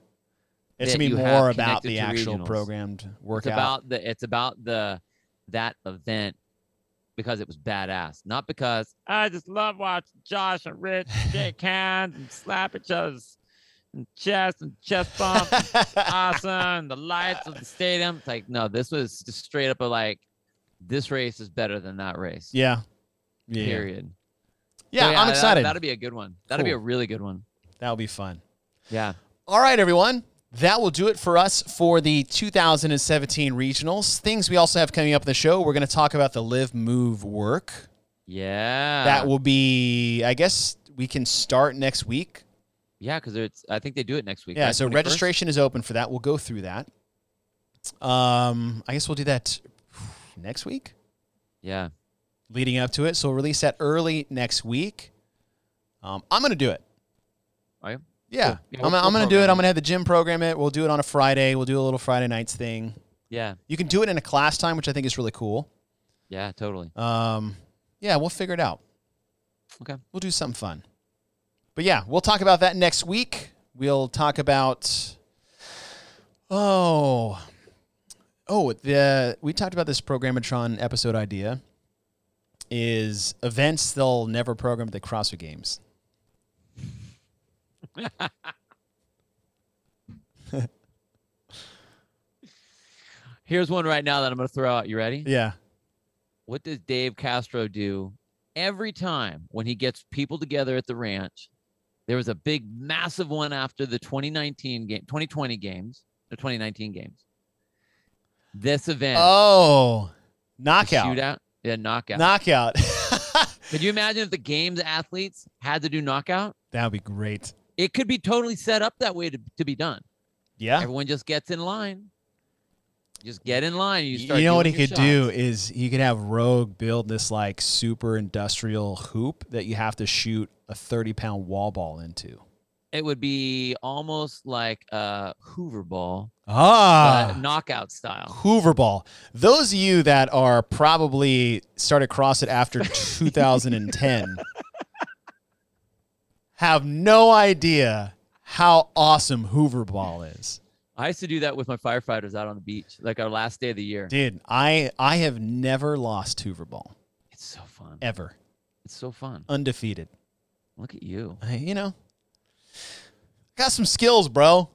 It's to be more about the actual regionals. programmed It's about the it's about the that event because it was badass, not because I just love watching Josh and Rich [laughs] shake hands and slap each other's and chest and chest bump. [laughs] awesome. The lights of the stadium. It's like, no, this was just straight up a like, this race is better than that race. yeah. Yeah. Period. Yeah, So, I'm excited. That'll be a good one. That'll be a really good one. That'll be fun. Yeah. All right, everyone. That will do it for us for the 2017 regionals. Things we also have coming up in the show. We're going to talk about the live move work. Yeah. that will be, I guess, we can start next week. yeah, because it's I think they do it next week. Yeah, right? so 21st? registration is open for that. We'll go through that. Um, I guess we'll do that [sighs] next week, Yeah. Leading up to it. So we'll release that early next week. Um, I'm going to do it. Are you? Yeah, Cool. Yeah, I'm, we'll- I'm going to do it. I'm going to have the gym program it. We'll do it on a Friday. We'll do a little Friday nights thing. Yeah. You can do it in a class time, which I think is really cool. Yeah, totally. Um, yeah, we'll figure it out. Okay. We'll do something fun. But yeah, we'll talk about that next week. We'll talk about oh oh the we talked about this Programmatron episode idea is events they'll never program at the CrossFit Games. [laughs] Here's one right now that I'm going to throw out. You ready? Yeah. What does Dave Castro do every time when he gets people together at the ranch? There was a big, massive one after the 2019 game, 2020 games, the 2019 games. This event, Oh, knockout. shootout, yeah, knockout. Knockout. [laughs] Could you imagine if the games athletes had to do knockout? that would be great. It could be totally set up that way to, to be done. Yeah. Everyone just gets in line. Just get in line. You, You, know what he could do is he could have Rogue build this like super industrial hoop that you have to shoot a 30 pound wall ball into. It would be almost like a Hoover ball, Ah, knockout style. Hoover ball. Those of you that are probably started CrossFit after 2010 [laughs] have no idea how awesome Hoover ball is. I used to do that with my firefighters out on the beach, like our last day of the year. Dude, I I have never lost Hoover ball It's so fun. ever. It's so fun. Undefeated. Look at you. I, you know, got some skills, bro.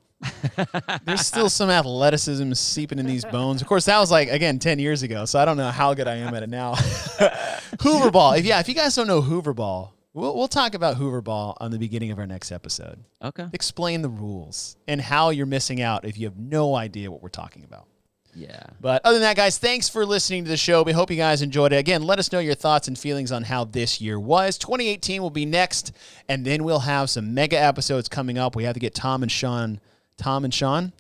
There's still some athleticism seeping in these bones. Of course, that was like again 10 years ago, so I don't know how good I am at it now. [laughs] Hoover ball. If yeah, if you guys don't know Hoover ball, we'll we'll talk about Hoover ball on the beginning of our next episode. Okay. Explain the rules and how you're missing out if you have no idea what we're talking about. Yeah. But other than that, guys, thanks for listening to the show. We hope you guys enjoyed it. Again, let us know your thoughts and feelings on how this year was. 2018 will be next, and then we'll have some mega episodes coming up. We have to get Tom and Sean. Tom and Sean?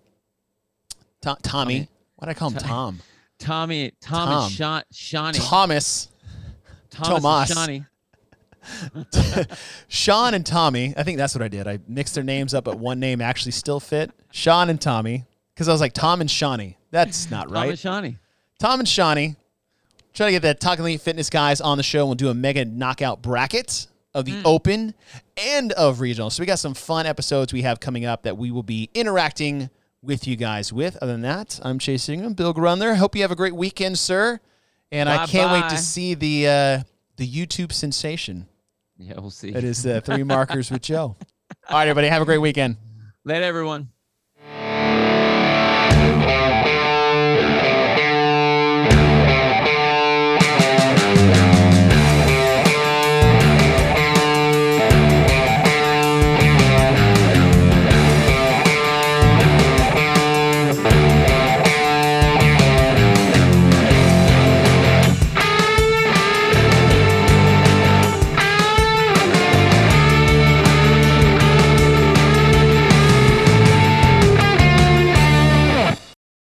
To- Tommy. Tommy. Why did I call him Tom? Tommy, Tom, Tom. and Sean, Shawnee. Thomas. Thomas Tomas. and Shawnee. [laughs] Sean and Tommy. I think that's what I did. I mixed their names up, but one name actually still fit. Sean and Tommy. Because I was like, Tom and Shawnee. That's not right. Tom and Shawnee. Tom and Shawnee. Try to get the Talking Elite Fitness guys on the show. We'll do a mega knockout bracket of the open and of regional. So we got some fun episodes we have coming up that we will be interacting with you guys with. Other than that, I'm Chase Ingraham, Bill Grundler. Hope you have a great weekend, sir. And I can't wait Bye-bye. to see the uh, the YouTube sensation. Yeah, we'll see. That is uh, three markers with Joe. [laughs] All right, everybody, have a great weekend. Let everyone.